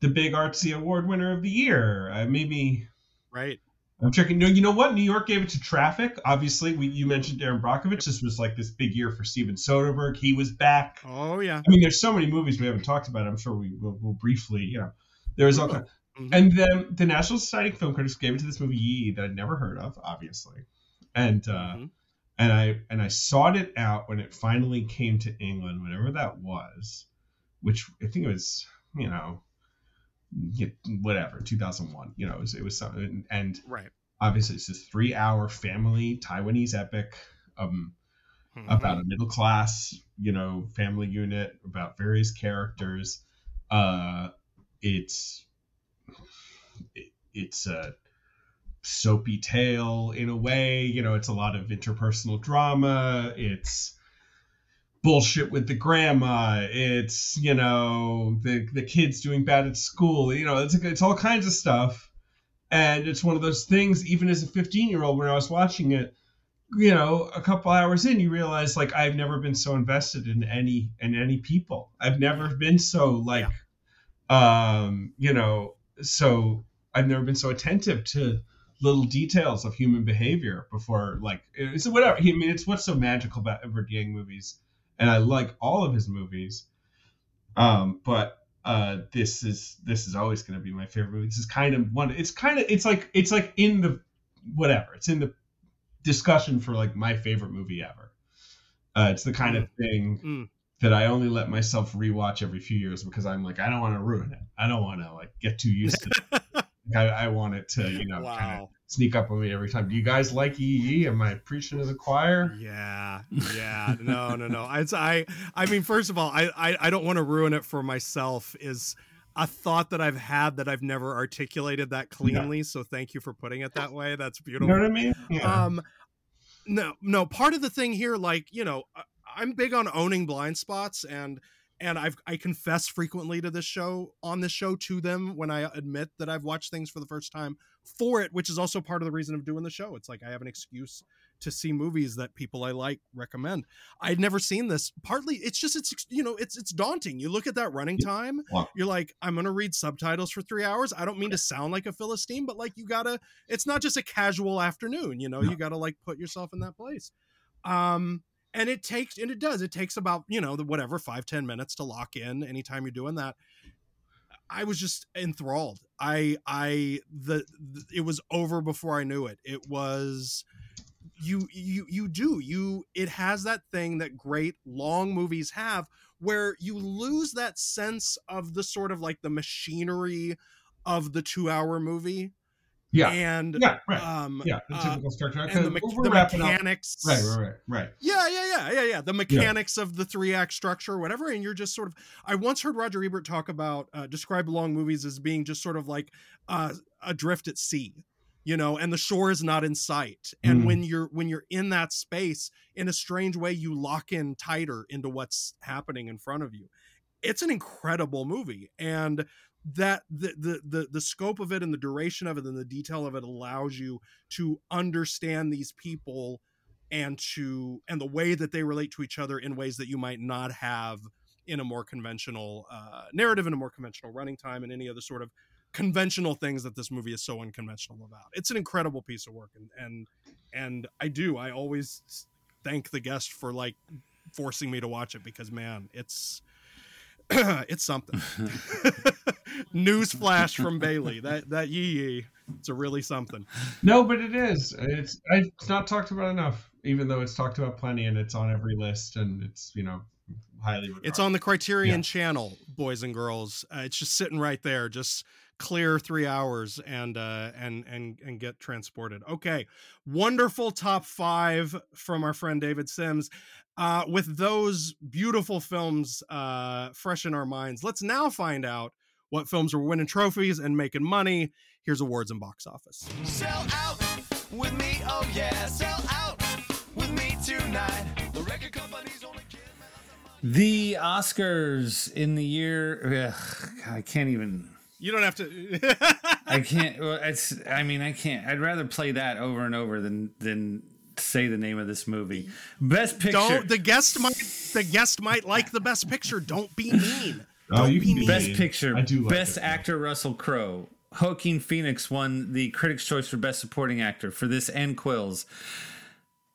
the big artsy award winner of the year. Uh, maybe right I'm checking. No, you know what? New York gave it to Traffic. Obviously, we you mentioned Erin Brockovich. This was like this big year for Steven Soderbergh. He was back. Oh yeah. I mean, there's so many movies we haven't talked about. I'm sure we will we'll briefly, you know, there was all kind. Mhm. And then the National Society of Film Critics gave it to this movie Yi that I'd never heard of, obviously, and uh, Mhm. And I and I sought it out when it finally came to England, whenever that was, which I think it was, you know, whatever, 2001. You know, it was, it was something, and Right. obviously it's this three-hour family Taiwanese epic. Um, Mhm. about a middle class, you know, family unit, about various characters. Uh, it's it, it's a soapy tale in a way. You know, it's a lot of interpersonal drama. It's bullshit with the grandma. It's you know the the kids doing bad at school. You know, it's it's all kinds of stuff. And it's one of those things. Even as a 15 year old, when I was watching it, you know, a couple hours in, you realize like I've never been so invested in any in any people. I've never been so like, um, you know, so I've never been so attentive to little details of human behavior before. Like, it's whatever. I mean, it's what's so magical about Edward Yang movies, and I like all of his movies. Um, but uh, this is this is always going to be my favorite movie. This is kind of one. It's kind of it's like it's like in the whatever. It's in the discussion for like my favorite movie ever. Uh, it's the kind of thing Mm. that I only let myself rewatch every few years because I'm like I don't want to ruin it. I don't want to like get too used to it. I, I want it to you know kind of sneak up on me every time. Do you guys like EE? Am I preaching to the choir? Yeah, yeah, no, no, no. I, I, I mean, first of all, I, I, I don't want to ruin it for myself. Is a thought that I've had that I've never articulated that cleanly. So thank you for putting it that way. That's beautiful. You know what I mean? Yeah. Um, no, no. Part of the thing here, like you know, I'm big on owning blind spots, and and I've I confess frequently to this show on this show to them when I admit that I've watched things for the first time for it, which is also part of the reason of doing the show. It's like I have an excuse to see movies that people I like recommend. I'd never seen this. Partly, it's just it's you know it's it's daunting. You look at that running time, you're like, I'm gonna read subtitles for three hours. I don't mean to sound like a philistine, but like you gotta. It's not just a casual afternoon. You know, No. you gotta like put yourself in that place. Um, and it takes and it does. It takes about you know the whatever five ten minutes to lock in. Anytime you're doing that. I was just enthralled. I I the, the it was over before I knew it. It was you you you do you it has that thing that great long movies have where you lose that sense of the sort of like the machinery of the 2 hour movie yeah. and yeah. Right. um yeah. The uh, typical structure. and the, me- the wrapping up. mechanics Right. Right. Right. Right. yeah, yeah, yeah, yeah, yeah. The mechanics of the three act structure, or whatever, and you're just sort of. I once heard Roger Ebert talk about uh, describe long movies as being just sort of like uh, adrift at sea, you know, and the shore is not in sight. And Mm. when you're when you're in that space, in a strange way, you lock in tighter into what's happening in front of you. It's an incredible movie, and that the, the the the scope of it and the duration of it and the detail of it allows you to understand these people and to and the way that they relate to each other in ways that you might not have in a more conventional uh, narrative in a more conventional running time and any other sort of conventional things that this movie is so unconventional about. It's an incredible piece of work and and and i do. I always thank the guest for like forcing me to watch it because man it's it's something news flash from bailey that that Yi Yi it's a really something No, but it is. It's it's not talked about enough, even though it's talked about plenty and it's on every list and it's you know highly. Regarded. It's on the Criterion Yeah. channel, boys and girls. Uh, it's just sitting right there. Just clear three hours and uh, and and and get transported. Okay, wonderful top five from our friend David Sims. Uh, with those beautiful films uh, fresh in our minds, let's now find out what films are winning trophies and making money. Here's awards and box office. Sell out with me, oh yeah, sell out with me tonight. The record company's only The Oscars in the year, ugh, I can't even. You don't have to. I can't. Well, it's. I mean, I can't. I'd rather play that over and over than than say the name of this movie. Best picture. Don't the guest might the guest might like the best picture. Don't be mean. Oh, Don't you be can mean. Best picture. I do like Best it. actor Russell Crowe. Joaquin Phoenix won the Critics' Choice for Best Supporting Actor for this and Quills.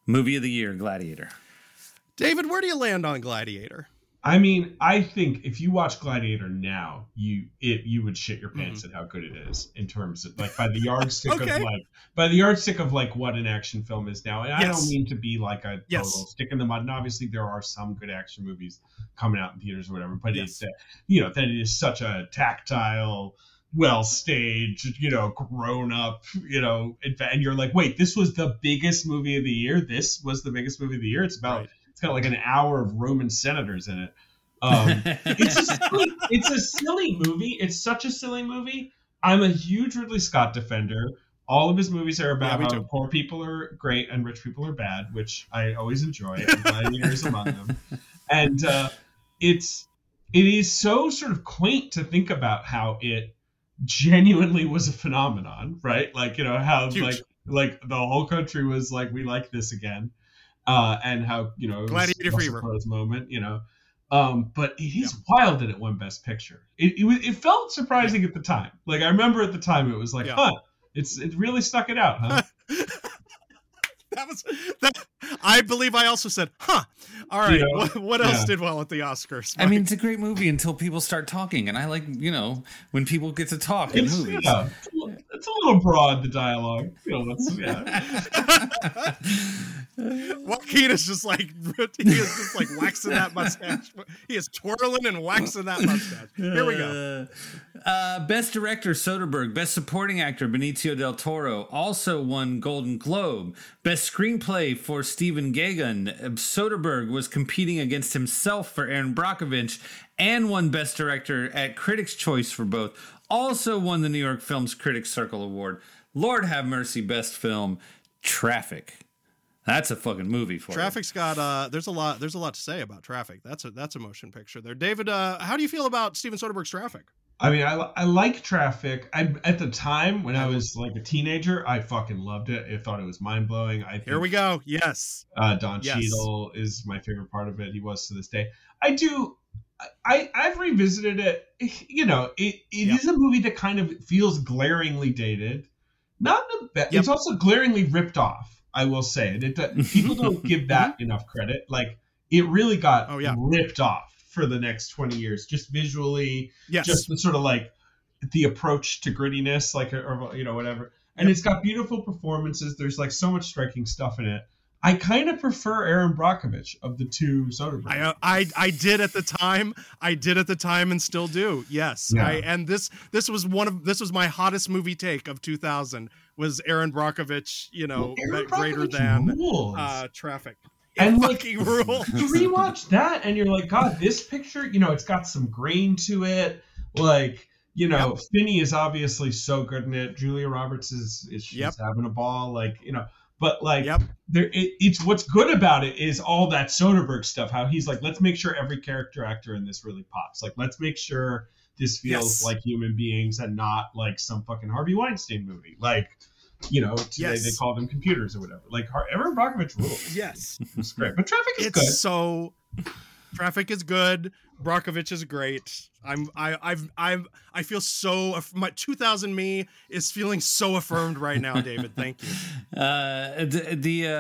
Movie of the Year, Gladiator. David, where do you land on Gladiator? I mean, I think if you watch Gladiator now, you it you would shit your pants Mm-hmm. at how good it is in terms of like by the yardstick Okay. of like by the yardstick of like what an action film is now. And I don't mean to be like a total Yes. stick in the mud. And obviously there are some good action movies coming out in theaters or whatever, but Yes. it's uh, you know that it is such a tactile, well staged, you know, grown up, you know, and you're like, wait, this was the biggest movie of the year. This was the biggest movie of the year. It's about Right. Got like an hour of Roman senators in it. Um, it's a silly, it's a silly movie. It's such a silly movie. I'm a huge Ridley Scott defender. All of his movies are about Yeah, how poor people are great and rich people are bad, which I always enjoy. And Gladiator is among them. And uh, it's it is so sort of quaint to think about how it genuinely was a phenomenon, right? Like you know how Huge. like like the whole country was like we like this again, uh, and how you know it was Gladiator fever. Moment, you know. Um, but it is wild that it won Best Picture. It, it, it felt surprising at the time. Like I remember at the time, it was like, Yeah. huh, it's it really stuck it out, huh? That was that. I believe I also said, "Huh." All right. Yeah. What, what else Yeah. did well at the Oscars? I mean, it's a great movie until people start talking, and I like, you know, when people get to talk in It's, movies. Yeah, it's a little- it's a little broad the dialogue. You know, that's, yeah. Joaquin is just like he is just like waxing that mustache. He is twirling and waxing that mustache. Here we go. Uh, uh, Best Director Soderbergh, Best Supporting Actor Benicio del Toro also won Golden Globe. Best Screenplay for Stephen Gaghan. Soderbergh was competing against himself for Erin Brockovich and won Best Director at Critics' Choice for both. Also won the New York Films Critics Circle Award. Lord have mercy, Best Film Traffic. That's a fucking movie for you. Traffic's got uh there's a lot there's a lot to say about Traffic. That's a that's a motion picture there. David, uh how do you feel about Steven Soderbergh's Traffic? I mean, I, I like Traffic. I at the time when I was like a teenager, I fucking loved it. I thought it was mind blowing. I think, Here we go. Yes. Uh, Don Yes. Cheadle is my favorite part of it. He was to this day. I do. I I've revisited it. You know, it it is a movie that kind of feels glaringly dated. Not in a ba- It's also glaringly ripped off. I will say it. it people don't give that mm-hmm. enough credit. Like it really got Oh, yeah. ripped off for the next twenty years, just visually. Yes. Just the sort of like the approach to grittiness, like or you know whatever. And it's got beautiful performances. There's like so much striking stuff in it. I kind of prefer Erin Brockovich of the two Soderbergh. I, uh, I I did at the time. I did at the time and still do. Yes. Yeah. I, and this this was one of this was my hottest movie take of 2000 was Erin Brockovich, you know, Well, greater than uh Traffic. And, like, rules. you rewatch that and you're like, God, this picture, you know, it's got some grain to it. Like, you know, Finney is obviously so good in it. Julia Roberts is, is she's Yep. having a ball. Like, you know, but like, there, it, it's what's good about it is all that Soderbergh stuff. How he's like, let's make sure every character actor in this really pops. Like, let's make sure this feels Yes. like human beings and not like some fucking Harvey Weinstein movie. Like, you know, today Yes. they call them computers or whatever. Like, Erin Brockovich rules. Yes. It's great. But Traffic is it's good. so traffic is good Brockovich is great i'm i i've i'm i feel so my 2000 me is feeling so affirmed right now david thank you Uh, the the, uh,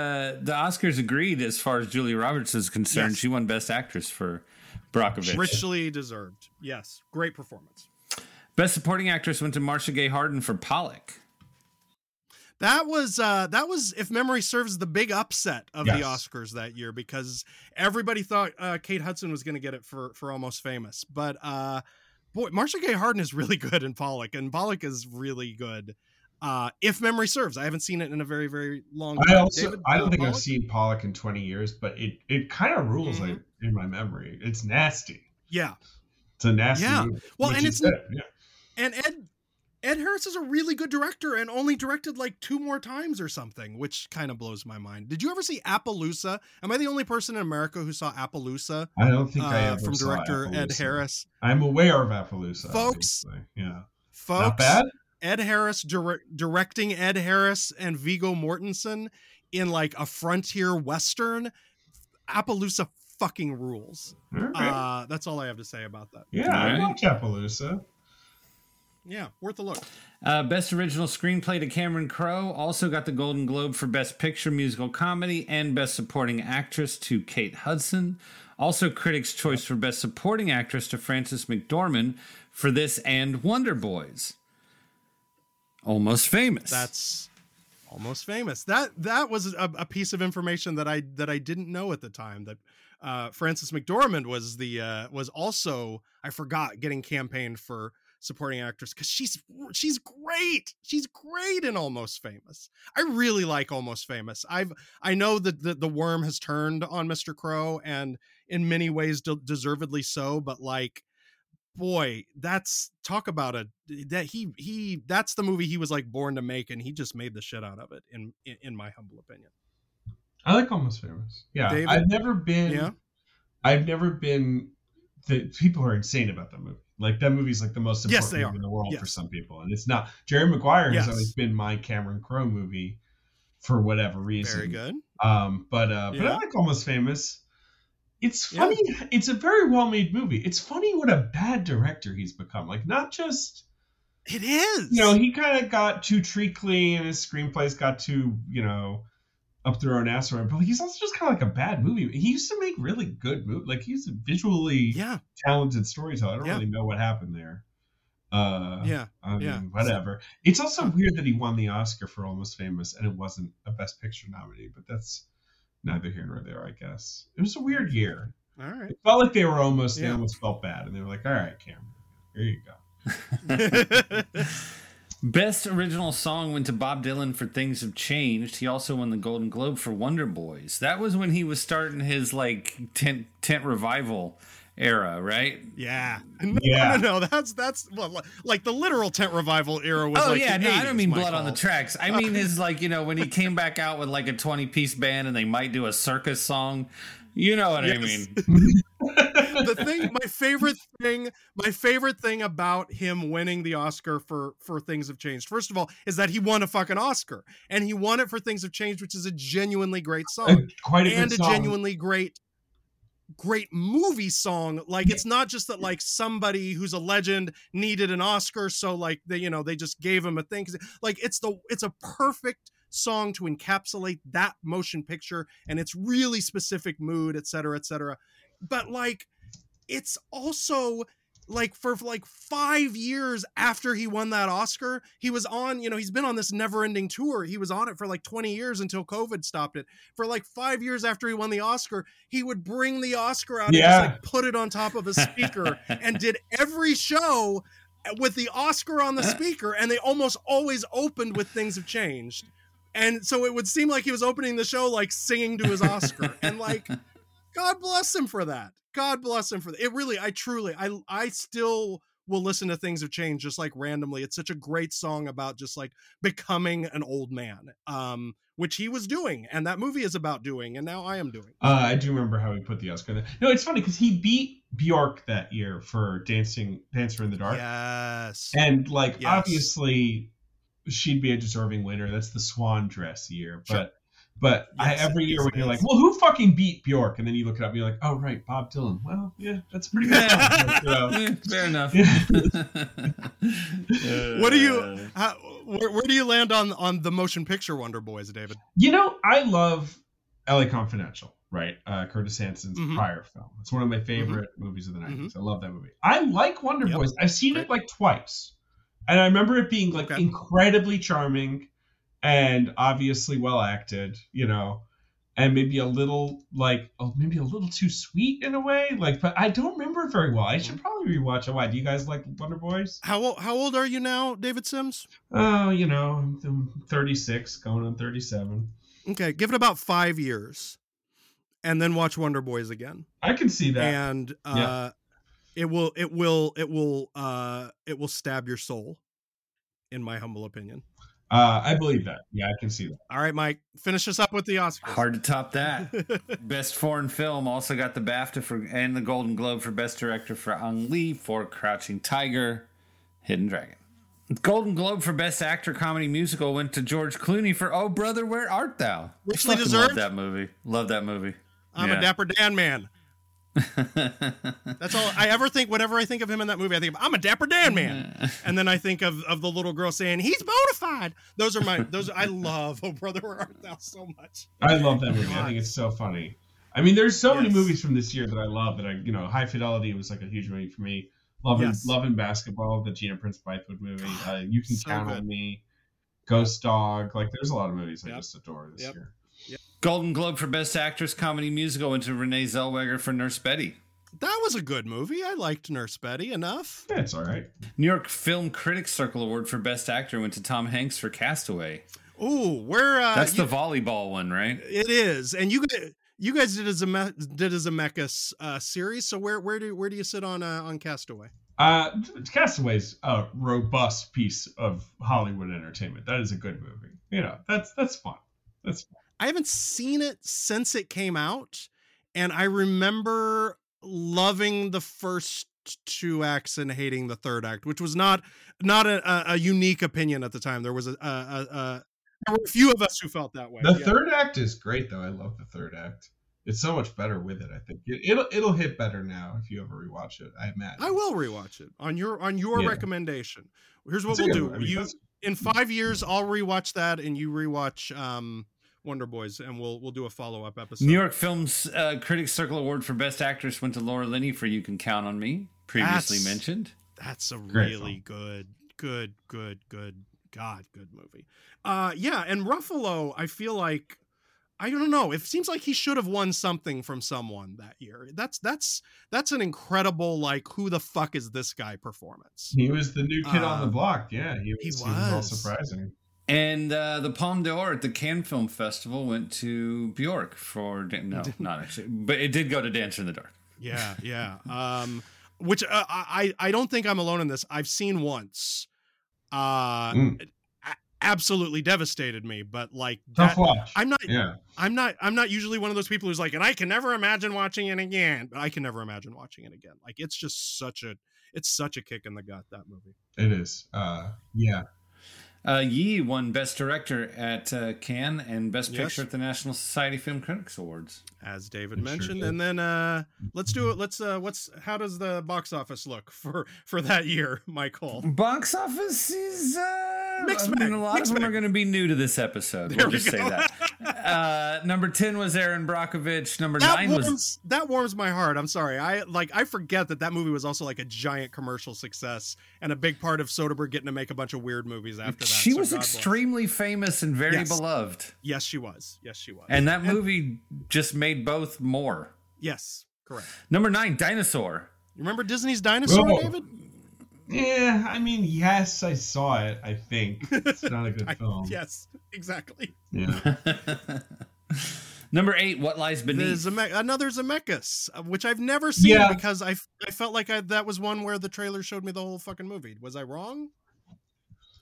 the Oscars agreed as far as Julia Roberts is concerned. Yes. She won Best Actress for Brockovich. richly deserved yes great performance Best Supporting Actress went to Marcia Gay Harden for Pollock. That was uh that was if memory serves the big upset of the oscars that year because everybody thought uh kate hudson was going to get it for for almost famous but uh boy marcia gay harden is really good in pollock and pollock is really good uh if memory serves i haven't seen it in a very very long time I also David, I uh, don't think I've seen Pollock in 20 years, but it it kind of rules like in my memory. It's nasty. yeah It's a nasty. Yeah. movie, Well, and it's- yeah. and ed ed harris is a really good director and only directed like two more times or something which kind of blows my mind did you ever see appaloosa am i the only person in america who saw appaloosa I don't think I uh, ever from saw director ed harris I'm aware of Appaloosa, Folks- obviously. Yeah. folks Not bad. ed harris dir- directing ed harris and viggo mortensen in like a frontier western appaloosa fucking rules All right. uh that's all i have to say about that yeah, I watch Appaloosa. Yeah worth a look Uh, Best Original Screenplay to Cameron Crowe. Also got the Golden Globe for Best Picture Musical Comedy and Best Supporting Actress to Kate Hudson. Also, Critics' Choice for Best Supporting Actress to Frances McDormand for this and Wonder Boys. Almost famous. That's almost famous. That that was a, a piece of information that I that I didn't know at the time. That uh, Frances McDormand was the uh, was also I forgot getting campaigned for supporting actress because she's she's great. She's great in Almost Famous. I really like Almost Famous. I've I know that the, the worm has turned on Mr. Crowe and in many ways de- deservedly so, but like boy that's talk about a that he he that's the movie he was like born to make and he just made the shit out of it in in, in my humble opinion I like Almost Famous. Yeah, David? I've never been. Yeah? I've never been. The people are insane about that movie. Like that movie's like the most important Yes, movie in the world for some people, and it's not. Jerry Maguire Yes. has always been my Cameron Crowe movie for whatever reason. very good Um, but uh, but I like Almost Famous. It's Yeah. funny. It's a very well made movie. It's funny what a bad director he's become. Like not just it is you know he kind of got too treacly and his screenplays got too you know up through our ass around, but he's also just kind of like a bad movie. He used to make really good movies. Like he's a visually yeah talented storyteller. I don't Yeah. really know what happened there. Uh, Yeah, I mean, yeah. whatever. It's also weird that he won the Oscar for Almost Famous and it wasn't a Best Picture nominee, but that's neither here nor there, I guess. It was a weird year. all right It felt like they were almost, they almost felt bad, and they were like, "All right, Cameron, here you go." Best original song went to Bob Dylan for Things Have Changed. He also won the Golden Globe for Wonder Boys. That was when he was starting his like tent tent revival era, right? yeah no, Yeah. no no that's that's well, like the literal tent revival era was oh like yeah, the no, I don't mean blood on the tracks. I mean his like you know when he came back out with like a twenty piece band and they might do a circus song. You know what I mean? the thing my favorite thing my favorite thing about him winning the oscar for for things have changed first of all is that he won a fucking oscar and he won it for things have changed which is a genuinely great Uh, song quite a and a song. genuinely great great movie song. Like it's not just that like somebody who's a legend needed an oscar so like they you know they just gave him a thing like it's the it's a perfect song to encapsulate that motion picture and its really specific mood et cetera et cetera but like it's also like for like five years after he won that Oscar, he was on, you know, he's been on this never ending tour. He was on it for like 20 years until COVID stopped it. For like five years after he won the Oscar, he would bring the Oscar out Yeah. and just like put it on top of a speaker and did every show with the Oscar on the speaker. And they almost always opened with Things Have Changed. And so it would seem like he was opening the show like singing to his Oscar. and like, God bless him for that. God bless him for that. It really, I truly, I, I still will listen to Things Have Changed just like randomly. It's such a great song about just like becoming an old man, um, which he was doing, and that movie is about doing, and now I am doing. Uh, I do remember how he put the Oscar there. No, it's funny because he beat Bjork that year for Dancing Dancer in the Dark. Yes. And like Yes. obviously she'd be a deserving winner. That's the swan dress year. Sure. But but I, every year when you're yes. like, well, who fucking beat Bjork? And then you look it up and you're like, oh right, Bob Dylan. Well, yeah, that's pretty good. song. You know? Eh, fair enough. What do you, how, where, where do you land on on the motion picture Wonder Boys, David? You know, I love LA Confidential, right? Uh, Curtis Hanson's Mhm. prior film. It's one of my favorite movies of the 90s. I love that movie. I like Wonder Yep. Boys. I've seen it like twice. And I remember it being like Okay. incredibly charming and obviously well acted, you know, and maybe a little like oh, maybe a little too sweet in a way. Like, but I don't remember it very well. I should probably rewatch it. Why? Do you guys like Wonder Boys? How old, how old are you now, David Sims? Oh, you know, I'm- I'm 36, going on 37. Okay, give it about five years, and then watch Wonder Boys again. I can see that. and uh Yeah. it will it will it will uh it will stab your soul in my humble opinion Uh, I believe that. Yeah, I can see that. all right mike finish us up with the oscars Hard to top that. Best foreign film also got the BAFTA for and the Golden Globe for Best Director for Ang Lee for Crouching Tiger, Hidden Dragon. Golden Globe for Best Actor Comedy Musical went to George Clooney for Oh Brother Where Art Thou? Richly Fucking deserved. Love that movie. Love that movie. i'm Yeah. a dapper dan man That's all I ever think. Whenever I think of him in that movie, I think of, I'm a Dapper Dan man, and then I think of of the little girl saying he's bona fide. Those are my those. I love Oh Brother Where Art Thou so much. I love that movie. I think it's so funny. I mean, there's so many movies from this year that I love. That I, you know, High Fidelity was like a huge movie for me. Loving, Yes. loving basketball, the Gina Prince Bythewood movie. Uh, you can So count good. on me. Ghost Dog. Like, there's a lot of movies I just adore this Yep. year. Golden Globe for Best Actress Comedy Musical went to Renee Zellweger for Nurse Betty. That was a good movie. I liked Nurse Betty enough. Yeah, it's all right. New York Film Critics Circle Award for Best Actor went to Tom Hanks for Castaway. Ooh, where uh, That's you- the volleyball one, right? It is, and you guys, you guys did a Zeme- did a Zemeckis uh, series. So where where do where do you sit on uh, on Castaway? Uh, Castaway's a robust piece of Hollywood entertainment. That is a good movie. You know, that's that's fun. That's fun. I haven't seen it since it came out, and I remember loving the first two acts and hating the third act, which was not not a, a, unique opinion at the time. There was a, a, a, a there were a few of us who felt that way. The yeah. third act is great, though. I love the third act. It's so much better with it. I think it, it'll it'll hit better now if you ever rewatch it. I imagine. I will rewatch it on your on your Yeah. recommendation. Here's what It's we'll do. one. I mean, you in five years, I'll rewatch that, and you rewatch um, Wonder Boys, and we'll we'll do a follow up episode. New York Films uh, Critics Circle Award for Best Actress went to Laura Linney for You Can Count on Me, previously That's- mentioned. That's a Great really good, good, good, good, God, good movie. Uh, yeah, and Ruffalo, I feel like I don't know. It seems like he should have won something from someone that year. That's that's that's an incredible like who the fuck is this guy performance. He was the new kid on the Uh, block. Yeah, he was. he He was, all was. surprising. And uh, the Palme d'Or at the Cannes Film Festival went to Bjork for Dan- no, not actually, but it did go to Dancer in the Dark. Yeah, yeah. Um, which uh, I I don't think I'm alone in this. I've seen once. Uh, Mm. absolutely devastated me. But like, Tough that- watch. I'm not. Yeah. I'm not. I'm not usually one of those people who's like, and I can never imagine watching it again. But I can never imagine watching it again. Like, it's just such a. It's such a kick in the gut that movie. It is. Uh, yeah. Uh, Yi won Best Director at uh, Cannes and Best Yes. Picture at the National Society Film Critics Awards. as David It sure mentioned. did. and then uh let's do it. Let's uh what's how does the box office look for for that year, Michael? Box office is uh, Mixed I mean, bag, a lot mixed of them bag. are going to be new to this episode. There we'll we just say that. Uh, number ten was Erin Brockovich. Number That nine warms was that warms my heart. I'm sorry. I like I forget that that movie was also like a giant commercial success and a big part of Soderbergh getting to make a bunch of weird movies after that. She so was God bless. extremely famous and very Yes. beloved, Yes, she was. Yes, she was. and that movie just made both more. yes, correct. Number nine, Dinosaur. You remember Disney's Dinosaur, Whoa. David? Yeah. I mean, yes, I saw it. I think it's not a good I- film. yes, exactly. Yeah. Number eight, What Lies Beneath. Zeme- another Zemeckis, uh, which I've never seen Yeah. because I, f- I felt like I, that was one where the trailer showed me the whole fucking movie. Was I wrong?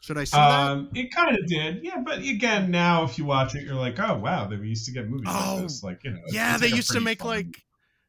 Should I see that? Um, it kind of did, yeah. But again, now if you watch it, you're like, oh wow, they used to get movies Oh, like this, like you know. Yeah, they like used to make fun- like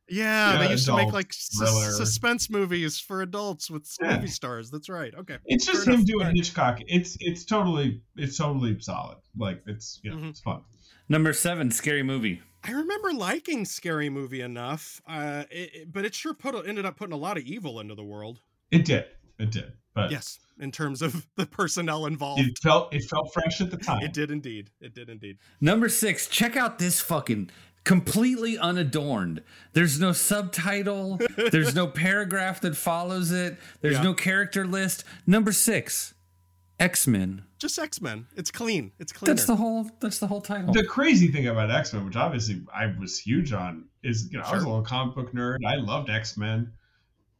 yeah, Yeah, they used to make like sus- suspense movies for adults with Yeah. movie stars. That's right. Okay. It's just Fair him doing Alright. Hitchcock. It's it's totally it's totally solid. Like it's you know Mhm. it's fun. Number seven, Scary Movie. I remember liking Scary Movie enough, uh, it, it- but it sure put a, ended up putting a lot of evil into the world. It did, it did, but Yes, in terms of the personnel involved, it felt it felt fresh at the time. it did indeed. It did indeed. Number six, check out this fucking completely unadorned. There's no subtitle. There's no paragraph that follows it. There's Yeah. no character list. Number six, X Men. Just X Men. It's clean. It's cleaner. That's the whole. That's the whole title. The crazy thing about X Men, which obviously I was huge on, is you know I was a little comic book nerd. I loved X Men,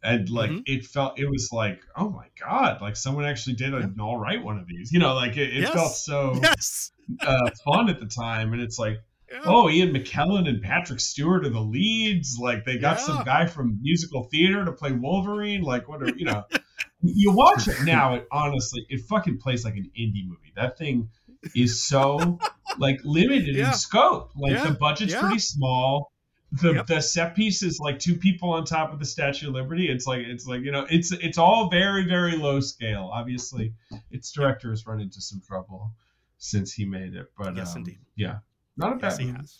and like Mhm. it felt it was like oh my god, like someone actually did an all right one of these. You know, like it, it Yes. felt so yes. uh, fun at the time, and it's like Yeah. oh, Ian McKellen and Patrick Stewart are the leads. Like they got Yeah. some guy from musical theater to play Wolverine. Like what are you know? you watch it now, it honestly it fucking plays like an indie movie. That thing is so like limited in scope. Like the budget's pretty small. The Yep. the set piece is like two people on top of the Statue of Liberty. It's like it's like you know it's it's all very very low scale. Obviously, its director has run into some trouble since he made it. But Yes, um, indeed. yeah, Not a bad Yes, he movie. has.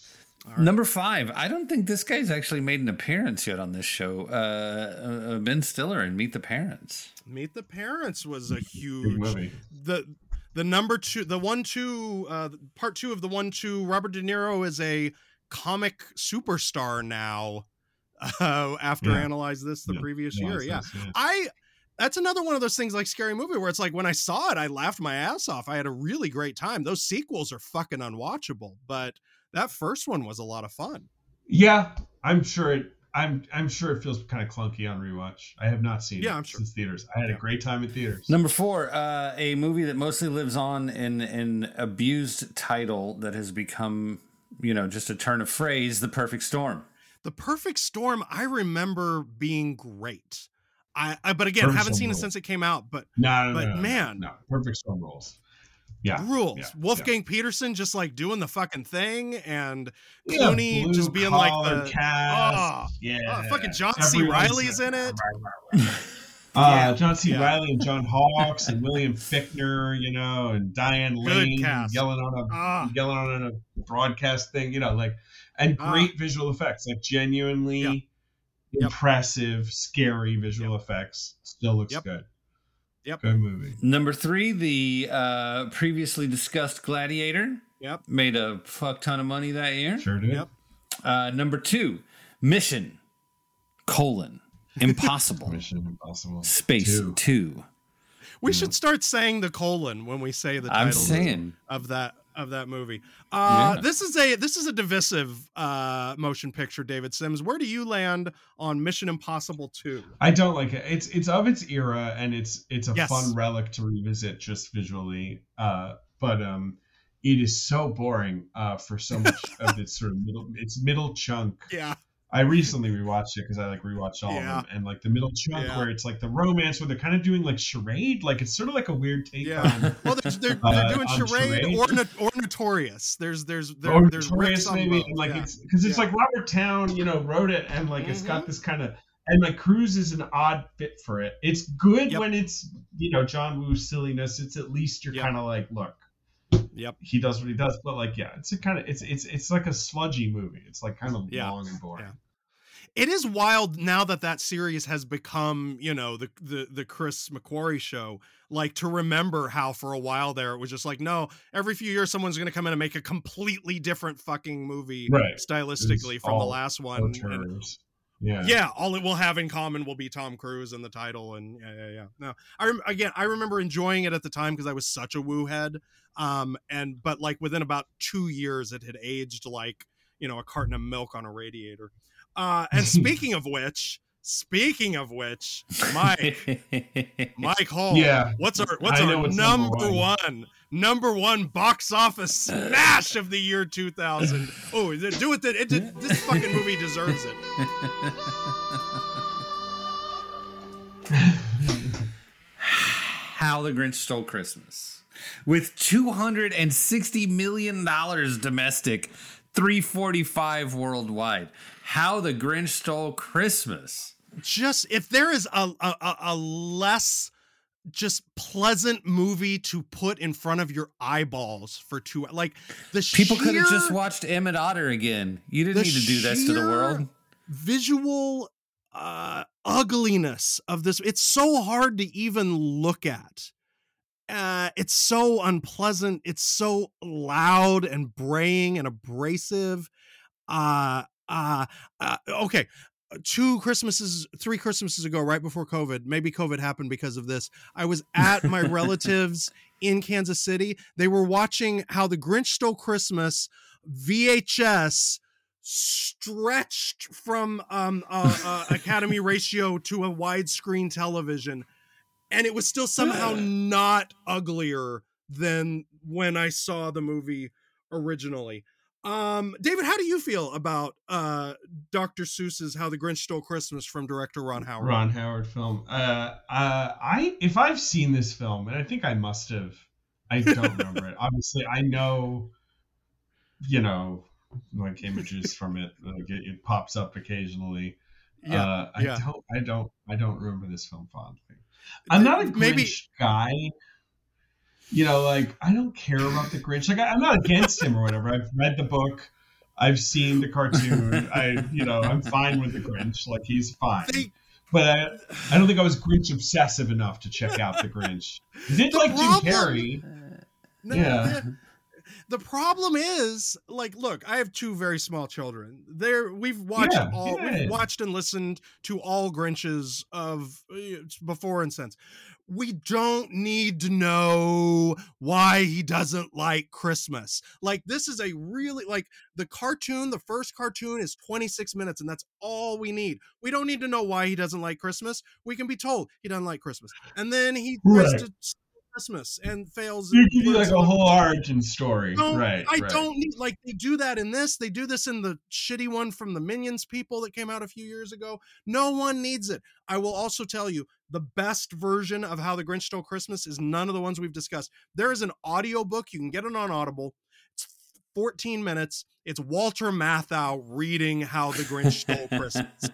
Number five. I don't think this guy's actually made an appearance yet on this show. Uh, uh, ben Stiller in Meet the Parents. Meet the Parents was a huge movie. the the number two the one two uh part two of the one two Robert De Niro is a comic superstar now uh after Yeah. analyze this the Yeah, previous year analyze yeah this, yeah. I that's another one of those things like scary movie where it's like when I saw it I laughed my ass off I had a really great time those sequels are fucking unwatchable but that first one was a lot of fun Yeah, I'm sure it. I'm I'm sure it feels kind of clunky on rewatch. I have not seen Yeah, it I'm sure. since theaters. I had a great time in theaters. Number four, uh, a movie that mostly lives on in an abused title that has become, you know, just a turn of phrase, The Perfect Storm. The Perfect Storm, I remember being great. I, I but again, Perfect haven't Storm seen it since it came out. But No, no, but no, no, man, no, perfect storm rules. Yeah, rules. yeah, Wolfgang Petersen just like doing the fucking thing, and Yeah, just being like the cast. oh, yeah, oh, fucking John C. Reilly's in it. Uh, John C. yeah. Reilly and John Hawkes and William Fichtner, you know, and Diane Lane yelling on a Ah. yelling on a broadcast thing, you know, like and Ah. great visual effects, like genuinely Yep. impressive, scary visual effects. Still looks Yep. good. Yep. Good movie. Number three, the uh, previously discussed Gladiator. Yep. Made a fuck ton of money that year. Sure did. Yep. Uh, number two, Mission, colon, Impossible, Mission Impossible. Space Two. two. We should start saying the colon when we say the I'm saying. of that of that movie. Uh, Yeah. This is a this is a divisive uh, motion picture. David Sims, where do you land on Mission Impossible Two? I don't like it. It's it's of its era and it's it's a Yes. fun relic to revisit just visually. Uh, but um, it is so boring uh, for so much of its sort of middle its middle chunk. Yeah. I recently rewatched it because I like rewatched all Yeah. of them, and like the middle chunk Yeah. where it's like the romance where they're kind of doing like charade, like it's sort of like a weird take Yeah. on. Well, they're, they're, Uh, they're doing charade, Charade? or or notorious. There's there's there, or there's Notorious maybe, and like it's because it's like Robert Towne, you know, wrote it, and like it's Mm-hmm. got this kind of and like Cruise is an odd fit for it. It's good Yep. when it's you know John Woo silliness. It's at least you're Yep. kind of like, look, Yep. he does what he does, but like yeah, it's a kind of it's it's it's like a sludgy movie. It's like kind of Yeah. long and boring. Yeah. It is wild now that that series has become, you know, the the the Chris McQuarrie show. Like to remember how for a while there it was just like, no, every few years someone's going to come in and make a completely different fucking movie Right. stylistically It's from the last one. Yeah. yeah all it will have in common will be tom cruise and the title and yeah yeah yeah no i rem- again i remember enjoying it at the time because i was such a woo head um and but like within about two years it had aged like you know a carton of milk on a radiator uh and speaking of which speaking of which mike mike hall Yeah. what's our what's I our what's number, number one. one. Number one box office smash of the year 2000 oh do it it did this fucking movie deserves it How the Grinch Stole Christmas. With $260 million domestic, 345 worldwide. How the Grinch Stole Christmas. just if there is a, a- a less just pleasant movie to put in front of your eyeballs for two like the People could have just watched Emmet Otter again. You didn't need to do this to the world. visual uh ugliness of this it's so hard to even look at uh it's so unpleasant it's so loud and braying and abrasive uh uh, uh okay two christmases three christmases ago right before covid maybe covid happened because of this i was at my relatives in kansas city. They were watching how the grinch stole christmas vhs stretched from um uh, uh, academy ratio to a widescreen television and it was still somehow not uglier than when i saw the movie originally um david how do you feel about uh dr seuss's how the grinch stole christmas from director ron howard Ron Howard film. Uh, uh, I if I've seen this film, and I think I must have. I don't remember it. Obviously, I know. You know, like images from it, like it, it pops up occasionally. Yeah, uh, I yeah. don't. I don't. I don't remember this film fondly. I'm not a Grinch Maybe- guy. You know, like I don't care about the Grinch. Like I, I'm not against him or whatever. I've read the book. I've seen the cartoon. I, you know, I'm fine with the Grinch. Like he's fine. They- but I, I don't think I was Grinch obsessive enough to check out the Grinch. I did The like Jim Carrey. No, Yeah. the- The problem is, like, look, I have two very small children. There, we've watched Yeah, all, yeah. we've watched and listened to all Grinches of uh, before and since. We don't need to know why he doesn't like Christmas. Like, this is a really like the cartoon. The first cartoon is 26 minutes, and that's all we need. We don't need to know why he doesn't like Christmas. We can be told he doesn't like Christmas, and then he tries Right. to Christmas and fails. You you like a whole origin story, don't- right? I right. don't need like they do that in this. They do this in the shitty one from the Minions people that came out a few years ago. No one needs it. I will also tell you the best version of How the Grinch Stole Christmas is none of the ones we've discussed. There is an audiobook, you can get it on Audible. It's 14 minutes. It's Walter Matthau reading How the Grinch Stole Christmas.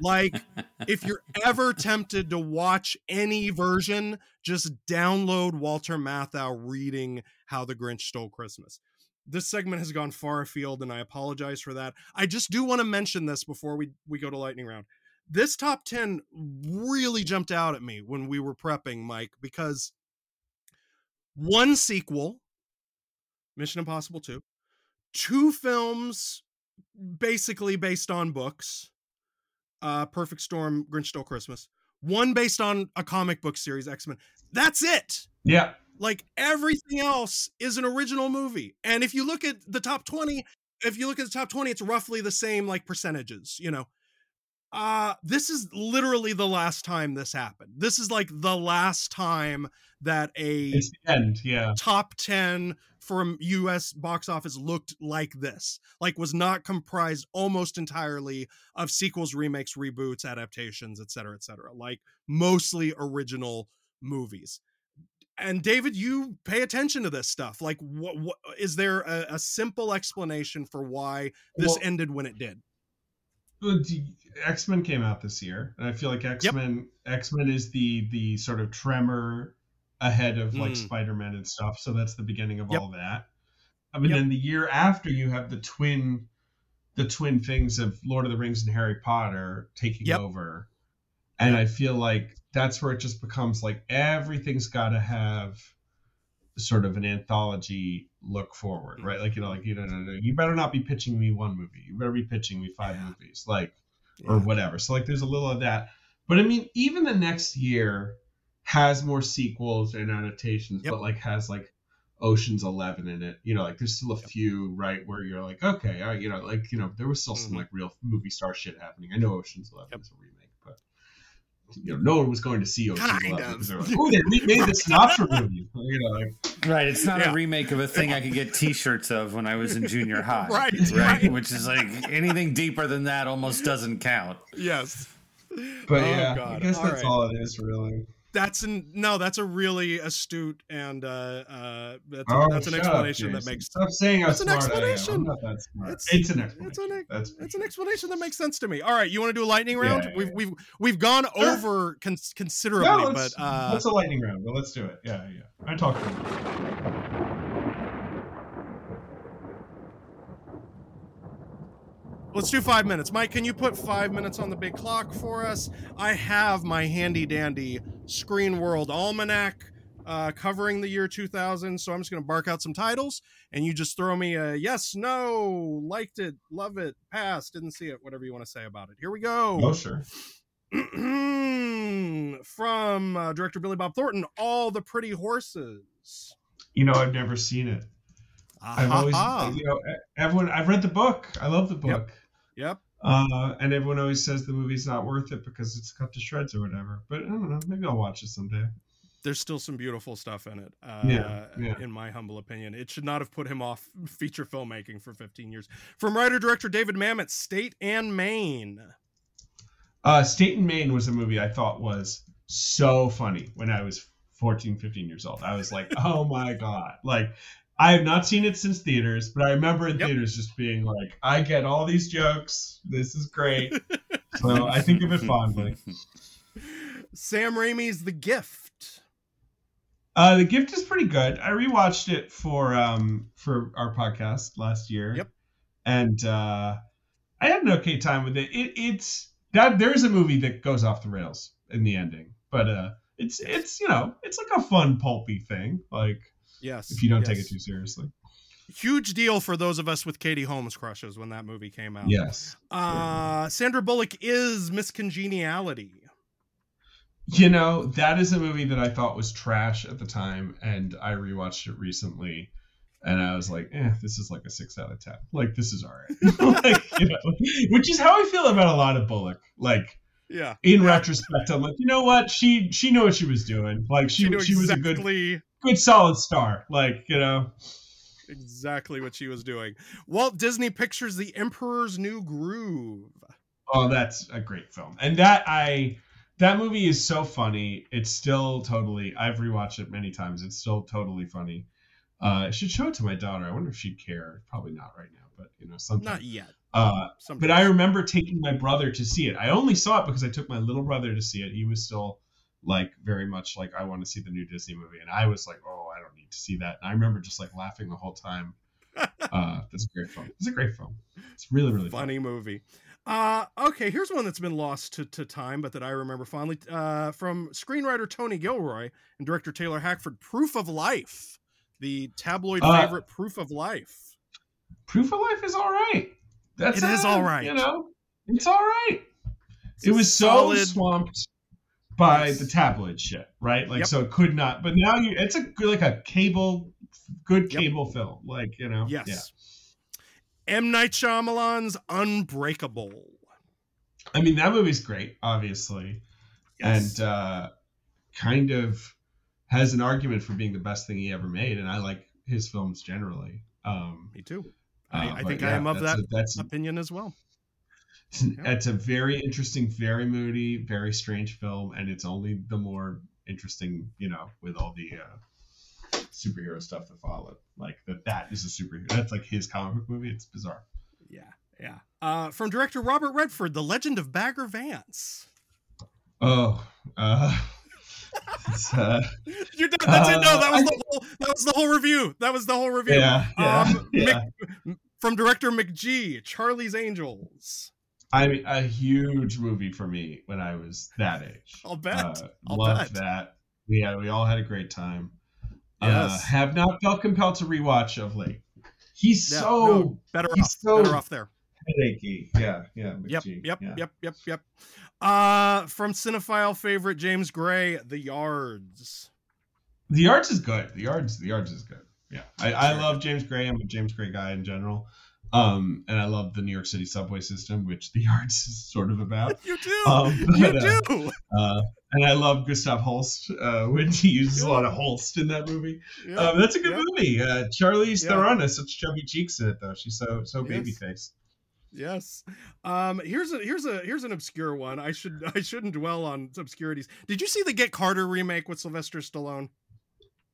Like, if you're ever tempted to watch any version, just download Walter Matthau reading How the Grinch Stole Christmas. This segment has gone far afield, and I apologize for that. I just do want to mention this before we, we go to lightning round. This top 10 really jumped out at me when we were prepping, Mike, because one sequel, Mission Impossible 2, two films basically based on books, uh, Perfect Storm, Grinch Stole Christmas, one based on a comic book series, X Men. That's it. Yeah. Like everything else is an original movie. And if you look at the top 20, if you look at the top 20, it's roughly the same like percentages, you know. Uh this is literally the last time this happened. This is like the last time that a end. Yeah. top 10 from US box office looked like this. Like was not comprised almost entirely of sequels, remakes, reboots, adaptations, et cetera, et cetera. Like mostly original movies. And David, you pay attention to this stuff. Like, what, what is there a, a simple explanation for why this Well- ended when it did? X Men came out this year, and I feel like X Men X Men is the the sort of tremor ahead of like Mm. Spider Man and stuff. So that's the beginning of Yep. all that. I mean, Yep. then the year after you have the twin the twin things of Lord of the Rings and Harry Potter taking Yep. over, and I feel like that's where it just becomes like everything's got to have sort of an anthology look forward, right? Like you know, like you know, no, no, you better not be pitching me one movie. You better be pitching me five movies, like or whatever. So like, there's a little of that. But I mean, even the next year has more sequels and adaptations, but like has like Ocean's Eleven in it. You know, like there's still a few right where you're like, okay, all right, you know, like you know, there was still some mm-hmm. like real movie star shit happening. I know Ocean's Eleven is a remake, you know, no one was going to see Ocean's Kind Eleven of. they're like, oh, they remade the Sinatra movie. You know, like Right, it's not Yeah. a remake of a thing I could get T-shirts of when I was in junior high. Right, right, right. which is like anything deeper than that almost doesn't count. Yes. But Oh, yeah, I guess All that's right. all it is, really. That's an no. That's a really astute and uh, uh, that's, Oh, that's an shut up, explanation that makes Stop saying That's an smart I am. I'm explanation. that. It's- It's, an explanation. It's an, That's it's an explanation that makes sense to me. All right, you want to do a lightning round? Yeah, yeah, we've we've we've gone Sure. over cons- considerably, no, but uh, let's a lightning round. But let's do it. Yeah, yeah. I talked to him. Let's do five minutes. Mike, can you put five minutes on the big clock for us? I have my handy dandy Screen World Almanac uh, covering the year 2000, so I'm just going to bark out some titles, and you just throw me a yes, no, liked it, love it, pass, didn't see it, whatever you want to say about it. Here we go. Oh, sure. From uh, director Billy Bob Thornton, All the Pretty Horses. You know, I've never seen it. I've always, you know, everyone. I've read the book. I love the book. Yep. Uh, and everyone always says the movie's not worth it because it's cut to shreds or whatever. But I don't know. Maybe I'll watch it someday. There's still some beautiful stuff in it. Uh, Yeah, yeah. In my humble opinion, it should not have put him off feature filmmaking for 15 years. From writer director David Mamet, State and Maine. Uh, State and Maine was a movie I thought was so funny when I was 14, 15 years old. I was like, oh my God. Like, I have not seen it since theaters, but I remember in theaters just being like, I get all these jokes. This is great. so I think of it fondly. Sam Raimi's The Gift. Uh, the gift is pretty good. I rewatched it for um for our podcast last year. Yep. And uh, I had an okay time with it. it. It's that there's a movie that goes off the rails in the ending, but uh, it's it's you know it's like a fun pulpy thing. Like Yes. if you don't take it too seriously. Huge deal for those of us with Katie Holmes crushes when that movie came out. Yes. Uh, Sandra Bullock is Miss Congeniality. You know, that is a movie that I thought was trash at the time, and I rewatched it recently, and I was like, eh, this is like a six out of ten. Like, this is alright. like, you know, which is how I feel about a lot of Bullock. Like, Yeah. in retrospect, I'm like, you know what? She she knew what she was doing. Like, she She she was a good good solid star. Like, you know, exactly what she was doing. Walt Disney Pictures The Emperor's New Groove. Oh, that's a great film. And that I that movie is so funny. It's still totally I've rewatched it many times. It's still totally funny. Uh I should show it to my daughter. I wonder if she'd care. Probably not right now, but you know, sometime. Not yet. Uh but I remember taking my brother to see it. I only saw it because I took my little brother to see it. He was still like very much like I want to see the new Disney movie and I was like, "Oh, I don't need to see that." And I remember just like laughing the whole time. Uh that's a great film. It's a great film. It's really really fun. funny movie. Uh, okay, here's one that's been lost to, to time, but that I remember fondly uh, from screenwriter Tony Gilroy and director Taylor Hackford. Proof of Life, the tabloid Uh, favorite. Proof of Life. Proof of Life is all right. That's It is uh, all right. You know, it's all right. It's it was so swamped by Yes. the tabloid shit, right? Like, Yep. so it could not. But now you, it's a like a cable, good Yep. cable film. Like, you know, Yes. M Night Shyamalan's Unbreakable. I mean, that movie's great, obviously, Yes. and uh, kind of has an argument for being the best thing he ever made. And I like his films generally. Um, Me too. Uh, I, I but think I am of that a- that's opinion as well. It's a very interesting, very moody, very strange film, and it's only the more interesting, you know, with all the uh, superhero stuff that followed. Like that, that is a superhero. That's like his comic book movie. It's bizarre. Yeah, yeah. Uh, from director Robert Redford, The Legend of Bagger Vance. Oh, uh, it's, uh, You're done. That's it. No, that was Uh, the whole. That was the whole review. That was the whole review. Yeah, yeah, Um, yeah. Mick- from director McG, Charlie's Angels. I mean, a huge movie for me when I was that age. I'll bet. Uh, I'll loved bet. that. Yeah, we all had a great time. Uh, Yes. have not felt compelled to rewatch of late. He's Yeah, so no, better he's off. so better off there. headachy. Yeah, yeah. Yep, yep, yeah. yep, yep, yep. Uh, from cinephile favorite James Gray, The Yards. The Yards is good. The Yards, the Yards is good. Yeah, I, I love James Gray. I'm a James Gray guy in general. Um, and I love the New York City subway system, which The Yards is sort of about. You do. Um, you but, uh, do. Uh, and I love Gustav Holst uh, when he uses a lot of Holst in that movie. Yeah, Um, that's a good yeah. movie. Uh, Charlize Yeah. Theron has such chubby cheeks in it, though. She's so so Yes. baby face. Yes. Um, here's a here's a here's an obscure one. I should I shouldn't dwell on obscurities. Did you see the Get Carter remake with Sylvester Stallone?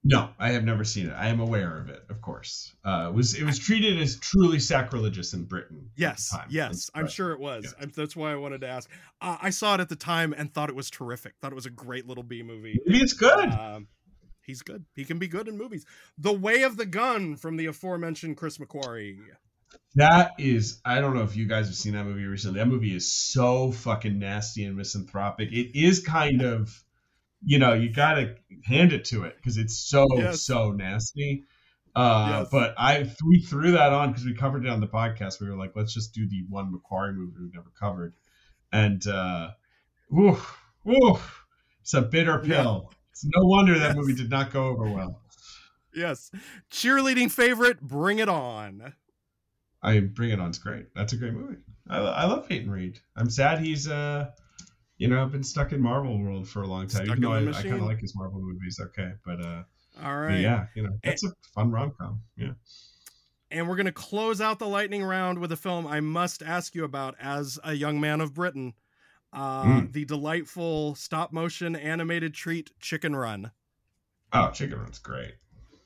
No, I have never seen it. I am aware of it, of course. Uh, it was it was treated as truly sacrilegious in Britain. Yes, yes, I'm sure it was. I'm- that's why I wanted to ask. Uh, I saw it at the time and thought it was terrific. Thought it was a great little B movie. Maybe it's good. Um, he's good. He can be good in movies. The Way of the Gun from the aforementioned Chris McQuarrie. That is, I don't know if you guys have seen that movie recently. That movie is so fucking nasty and misanthropic. It is kind of, you know, you gotta hand it to it because it's so Yes. so nasty. Uh, Yes. But I we threw that on because we covered it on the podcast. We were like, let's just do the one McQuarrie movie we've never covered, and uh, woof, woof, it's a bitter Yeah. pill. It's no wonder that Yes. movie did not go over well. Yes. Cheerleading favorite, Bring It On. I Bring It On's great. That's a great movie. I, I love Peyton Reed. I'm sad he's uh, you know, I've been stuck in Marvel world for a long time. Stuck Even though I, I kind of like his Marvel movies. Okay, but uh, All right. yeah, you know, that's a fun rom com. Yeah. And we're going to close out the lightning round with a film I must ask you about as a young man of Britain. Uh, Mm. The delightful stop motion animated treat Chicken Run. Oh, Chicken Run's great.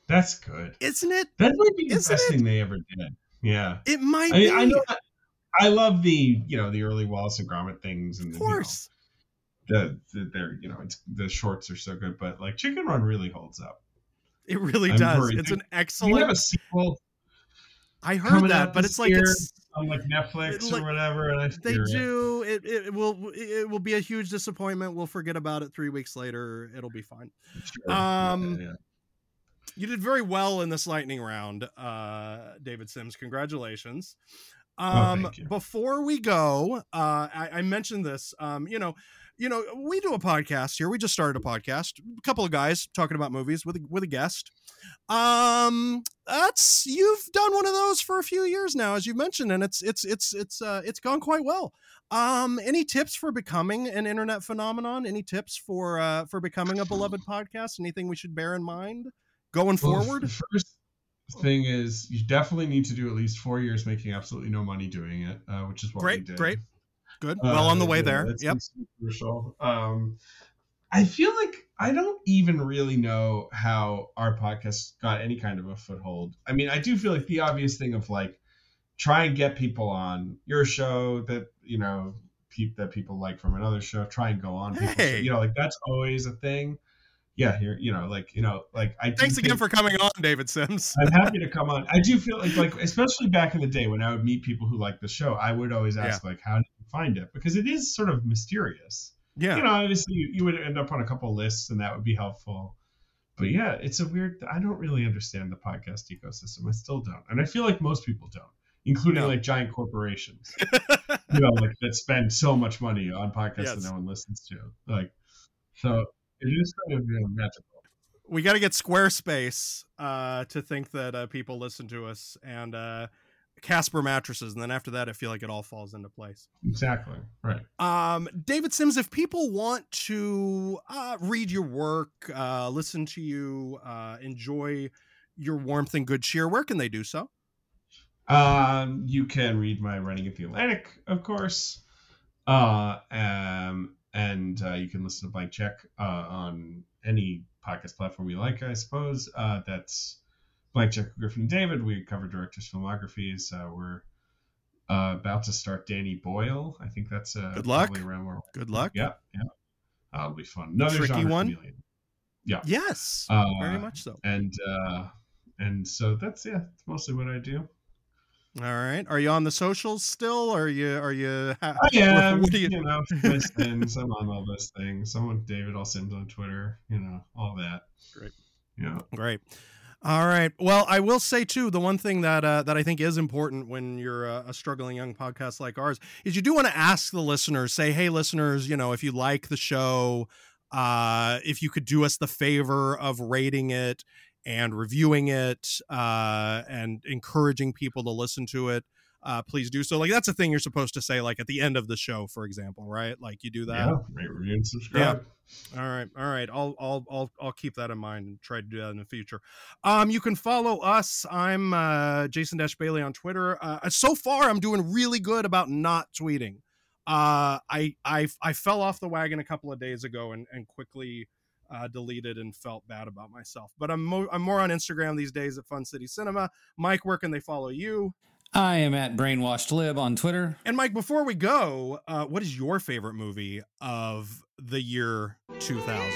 That's good. Isn't it? That might be the Isn't best it? thing they ever did. Yeah. It might I, be. I know. that- I love the you know the early Wallace and Gromit things and of you know, course. the, the they're you know it's the shorts are so good, but like Chicken Run really holds up. It really I'm does. worried. It's an Do excellent. a sequel I heard that, but it's like year it's on like Netflix like, or whatever. And I they fear it. do. It, it will it will be a huge disappointment. We'll forget about it three weeks later. It'll be fine. Sure. Um, Yeah, yeah. You did very well in this lightning round, uh, David Sims. Congratulations. Um, Oh, before we go, uh, I, I mentioned this. Um, you know, you know, we do a podcast here. We just started a podcast. A couple of guys talking about movies with a, with a guest. Um, that's you've done one of those for a few years now, as you mentioned, and it's it's it's it's uh, it's gone quite well. Um, any tips for becoming an internet phenomenon? Any tips for uh, for becoming a beloved podcast? Anything we should bear in mind going Well, forward? The first thing is you definitely need to do at least four years making absolutely no money doing it, uh, which is what we Great, did. great, great, good. Well on the way Uh, yeah, there. Yep. crucial. Um, I feel like I don't even really know how our podcast got any kind of a foothold. I mean, I do feel like the obvious thing of like try and get people on your show that you know peop that people like from another show. Try and go on. people's show. You know, like that's always a thing. Yeah, here, you know, like you know, like I. Thanks again think- for coming on, David Sims. I'm happy to come on. I do feel like, like especially back in the day when I would meet people who like the show, I would always ask like, "How did you find it?" Because it is sort of mysterious. Yeah. You know, obviously you, you would end up on a couple lists, and that would be helpful. But mm-hmm. yeah, it's a weird. I don't really understand the podcast ecosystem. I still don't, and I feel like most people don't, including like giant corporations. you know, like that spend so much money on podcasts Yes. that no one listens to. Like, so it is kind of you know, magical. we got to get Squarespace uh, to think that uh, people listen to us, and uh, Casper mattresses, and then after that, I feel like it all falls into place. Exactly right. Um, David Sims, if people want to uh, read your work, uh, listen to you, uh, enjoy your warmth and good cheer, where can they do so? Um, you can read my writing at the Atlantic, of course. Uh, um, and uh, you can listen to Blank Check uh, on any podcast platform you like, I suppose. Uh, that's Blank Check Griffin and David. We cover directors' filmographies. Uh, we're uh, about to start Danny Boyle. I think that's uh, Good luck. around where Good luck. Yeah, yeah. That'll be fun. Another Tricky one? chameleon. Yeah. Yes, Uh, very much so. And uh, and so that's yeah, that's mostly what I do. All right, are you on the socials still? Or are you? Are you? I am. What do you? you know, those things. I'm on all those things. I'm with David I'll send on Twitter. You know, all that. Great. Yeah. Great. All right. Well, I will say too, the one thing that uh, that I think is important when you're a, a struggling young podcast like ours is you do want to ask the listeners, say, "Hey, listeners, you know, if you like the show, uh, if you could do us the favor of rating it and reviewing it uh, and encouraging people to listen to it." Uh, please do so. Like that's a thing you're supposed to say, like at the end of the show, for example, right? Like you do that. Yeah. Rate, review, and subscribe. Yeah. All right, all right. I'll I'll I'll I'll keep that in mind and try to do that in the future. Um, you can follow us. I'm uh, Jason Dash Bailey on Twitter. Uh, so far, I'm doing really good about not tweeting. Uh, I I I fell off the wagon a couple of days ago and and quickly uh, deleted and felt bad about myself. But I'm mo- I'm more on Instagram these days at Fun City Cinema. Mike, where can they follow you? I am at Brainwashed Lib on Twitter. And Mike, before we go, uh, what is your favorite movie of the year 2000?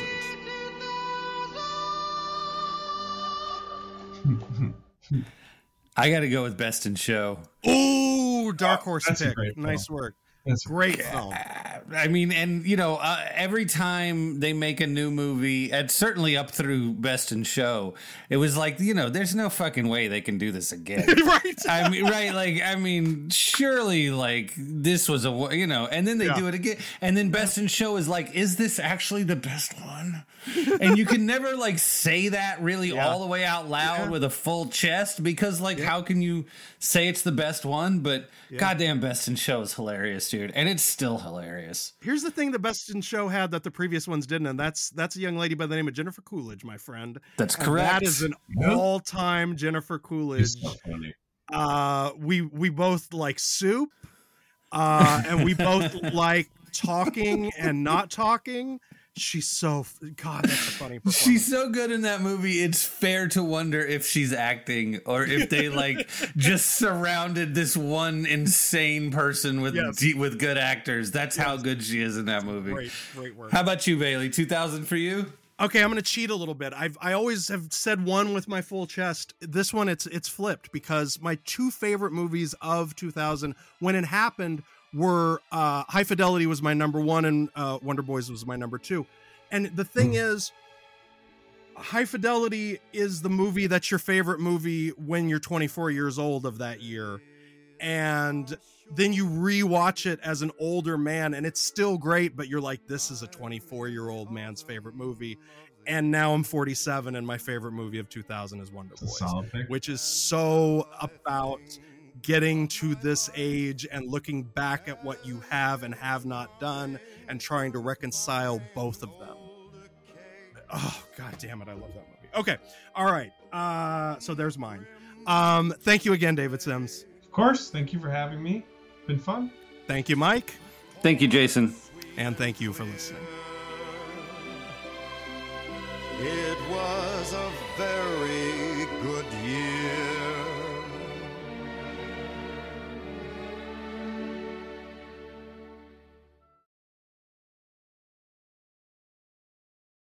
I got to go with Best in Show. Ooh, dark horse that's pick. great film. Nice work. That's Great film. I mean, and you know, uh, every time they make a new movie, and certainly up through Best in Show, it was like, you know, there's no fucking way they can do this again. right. I mean, right? Like, I mean, surely, like this was a, you know, and then they Yeah. do it again, and then Best in Show is like, is this actually the best one? And you can never like say that really Yeah. all the way out loud Yeah. with a full chest because, like, how can you say it's the best one? But goddamn, Best in Show is hilarious, dude, and it's still hilarious. Here's the thing the Best in Show had that the previous ones didn't, and that's that's a young lady by the name of Jennifer Coolidge, my friend. That's And correct. That is an Yeah. all-time Jennifer Coolidge. So funny. Uh, we we both like soup, uh, and we both like talking and not talking. She's so God. That's a funny. She's so good in that movie. It's fair to wonder if she's acting or if they like just surrounded this one insane person with Yes. de- with good actors. That's how good she is in that movie. great, great work. How about you, Bailey? Two thousand for you? Okay, I'm to cheat a little bit. I've I always have said one with my full chest. This one it's it's flipped because my two favorite movies of 2000 when it happened were uh High Fidelity was my number 1 and uh Wonder Boys was my number 2. And the thing is High Fidelity is the movie that's your favorite movie when you're 24 years old of that year. And then you rewatch it as an older man and it's still great, but you're like, this is a 24 year old man's favorite movie. And now I'm 47 and my favorite movie of 2000 is Wonder Boys, which is so about getting to this age and looking back at what you have and have not done and trying to reconcile both of them. Oh god damn it, I love that movie. Okay. All right. Uh so there's mine. Um thank you again David Sims. Of course, thank you for having me. Been fun. Thank you Mike. Thank you Jason. And thank you for listening. It was a very good year.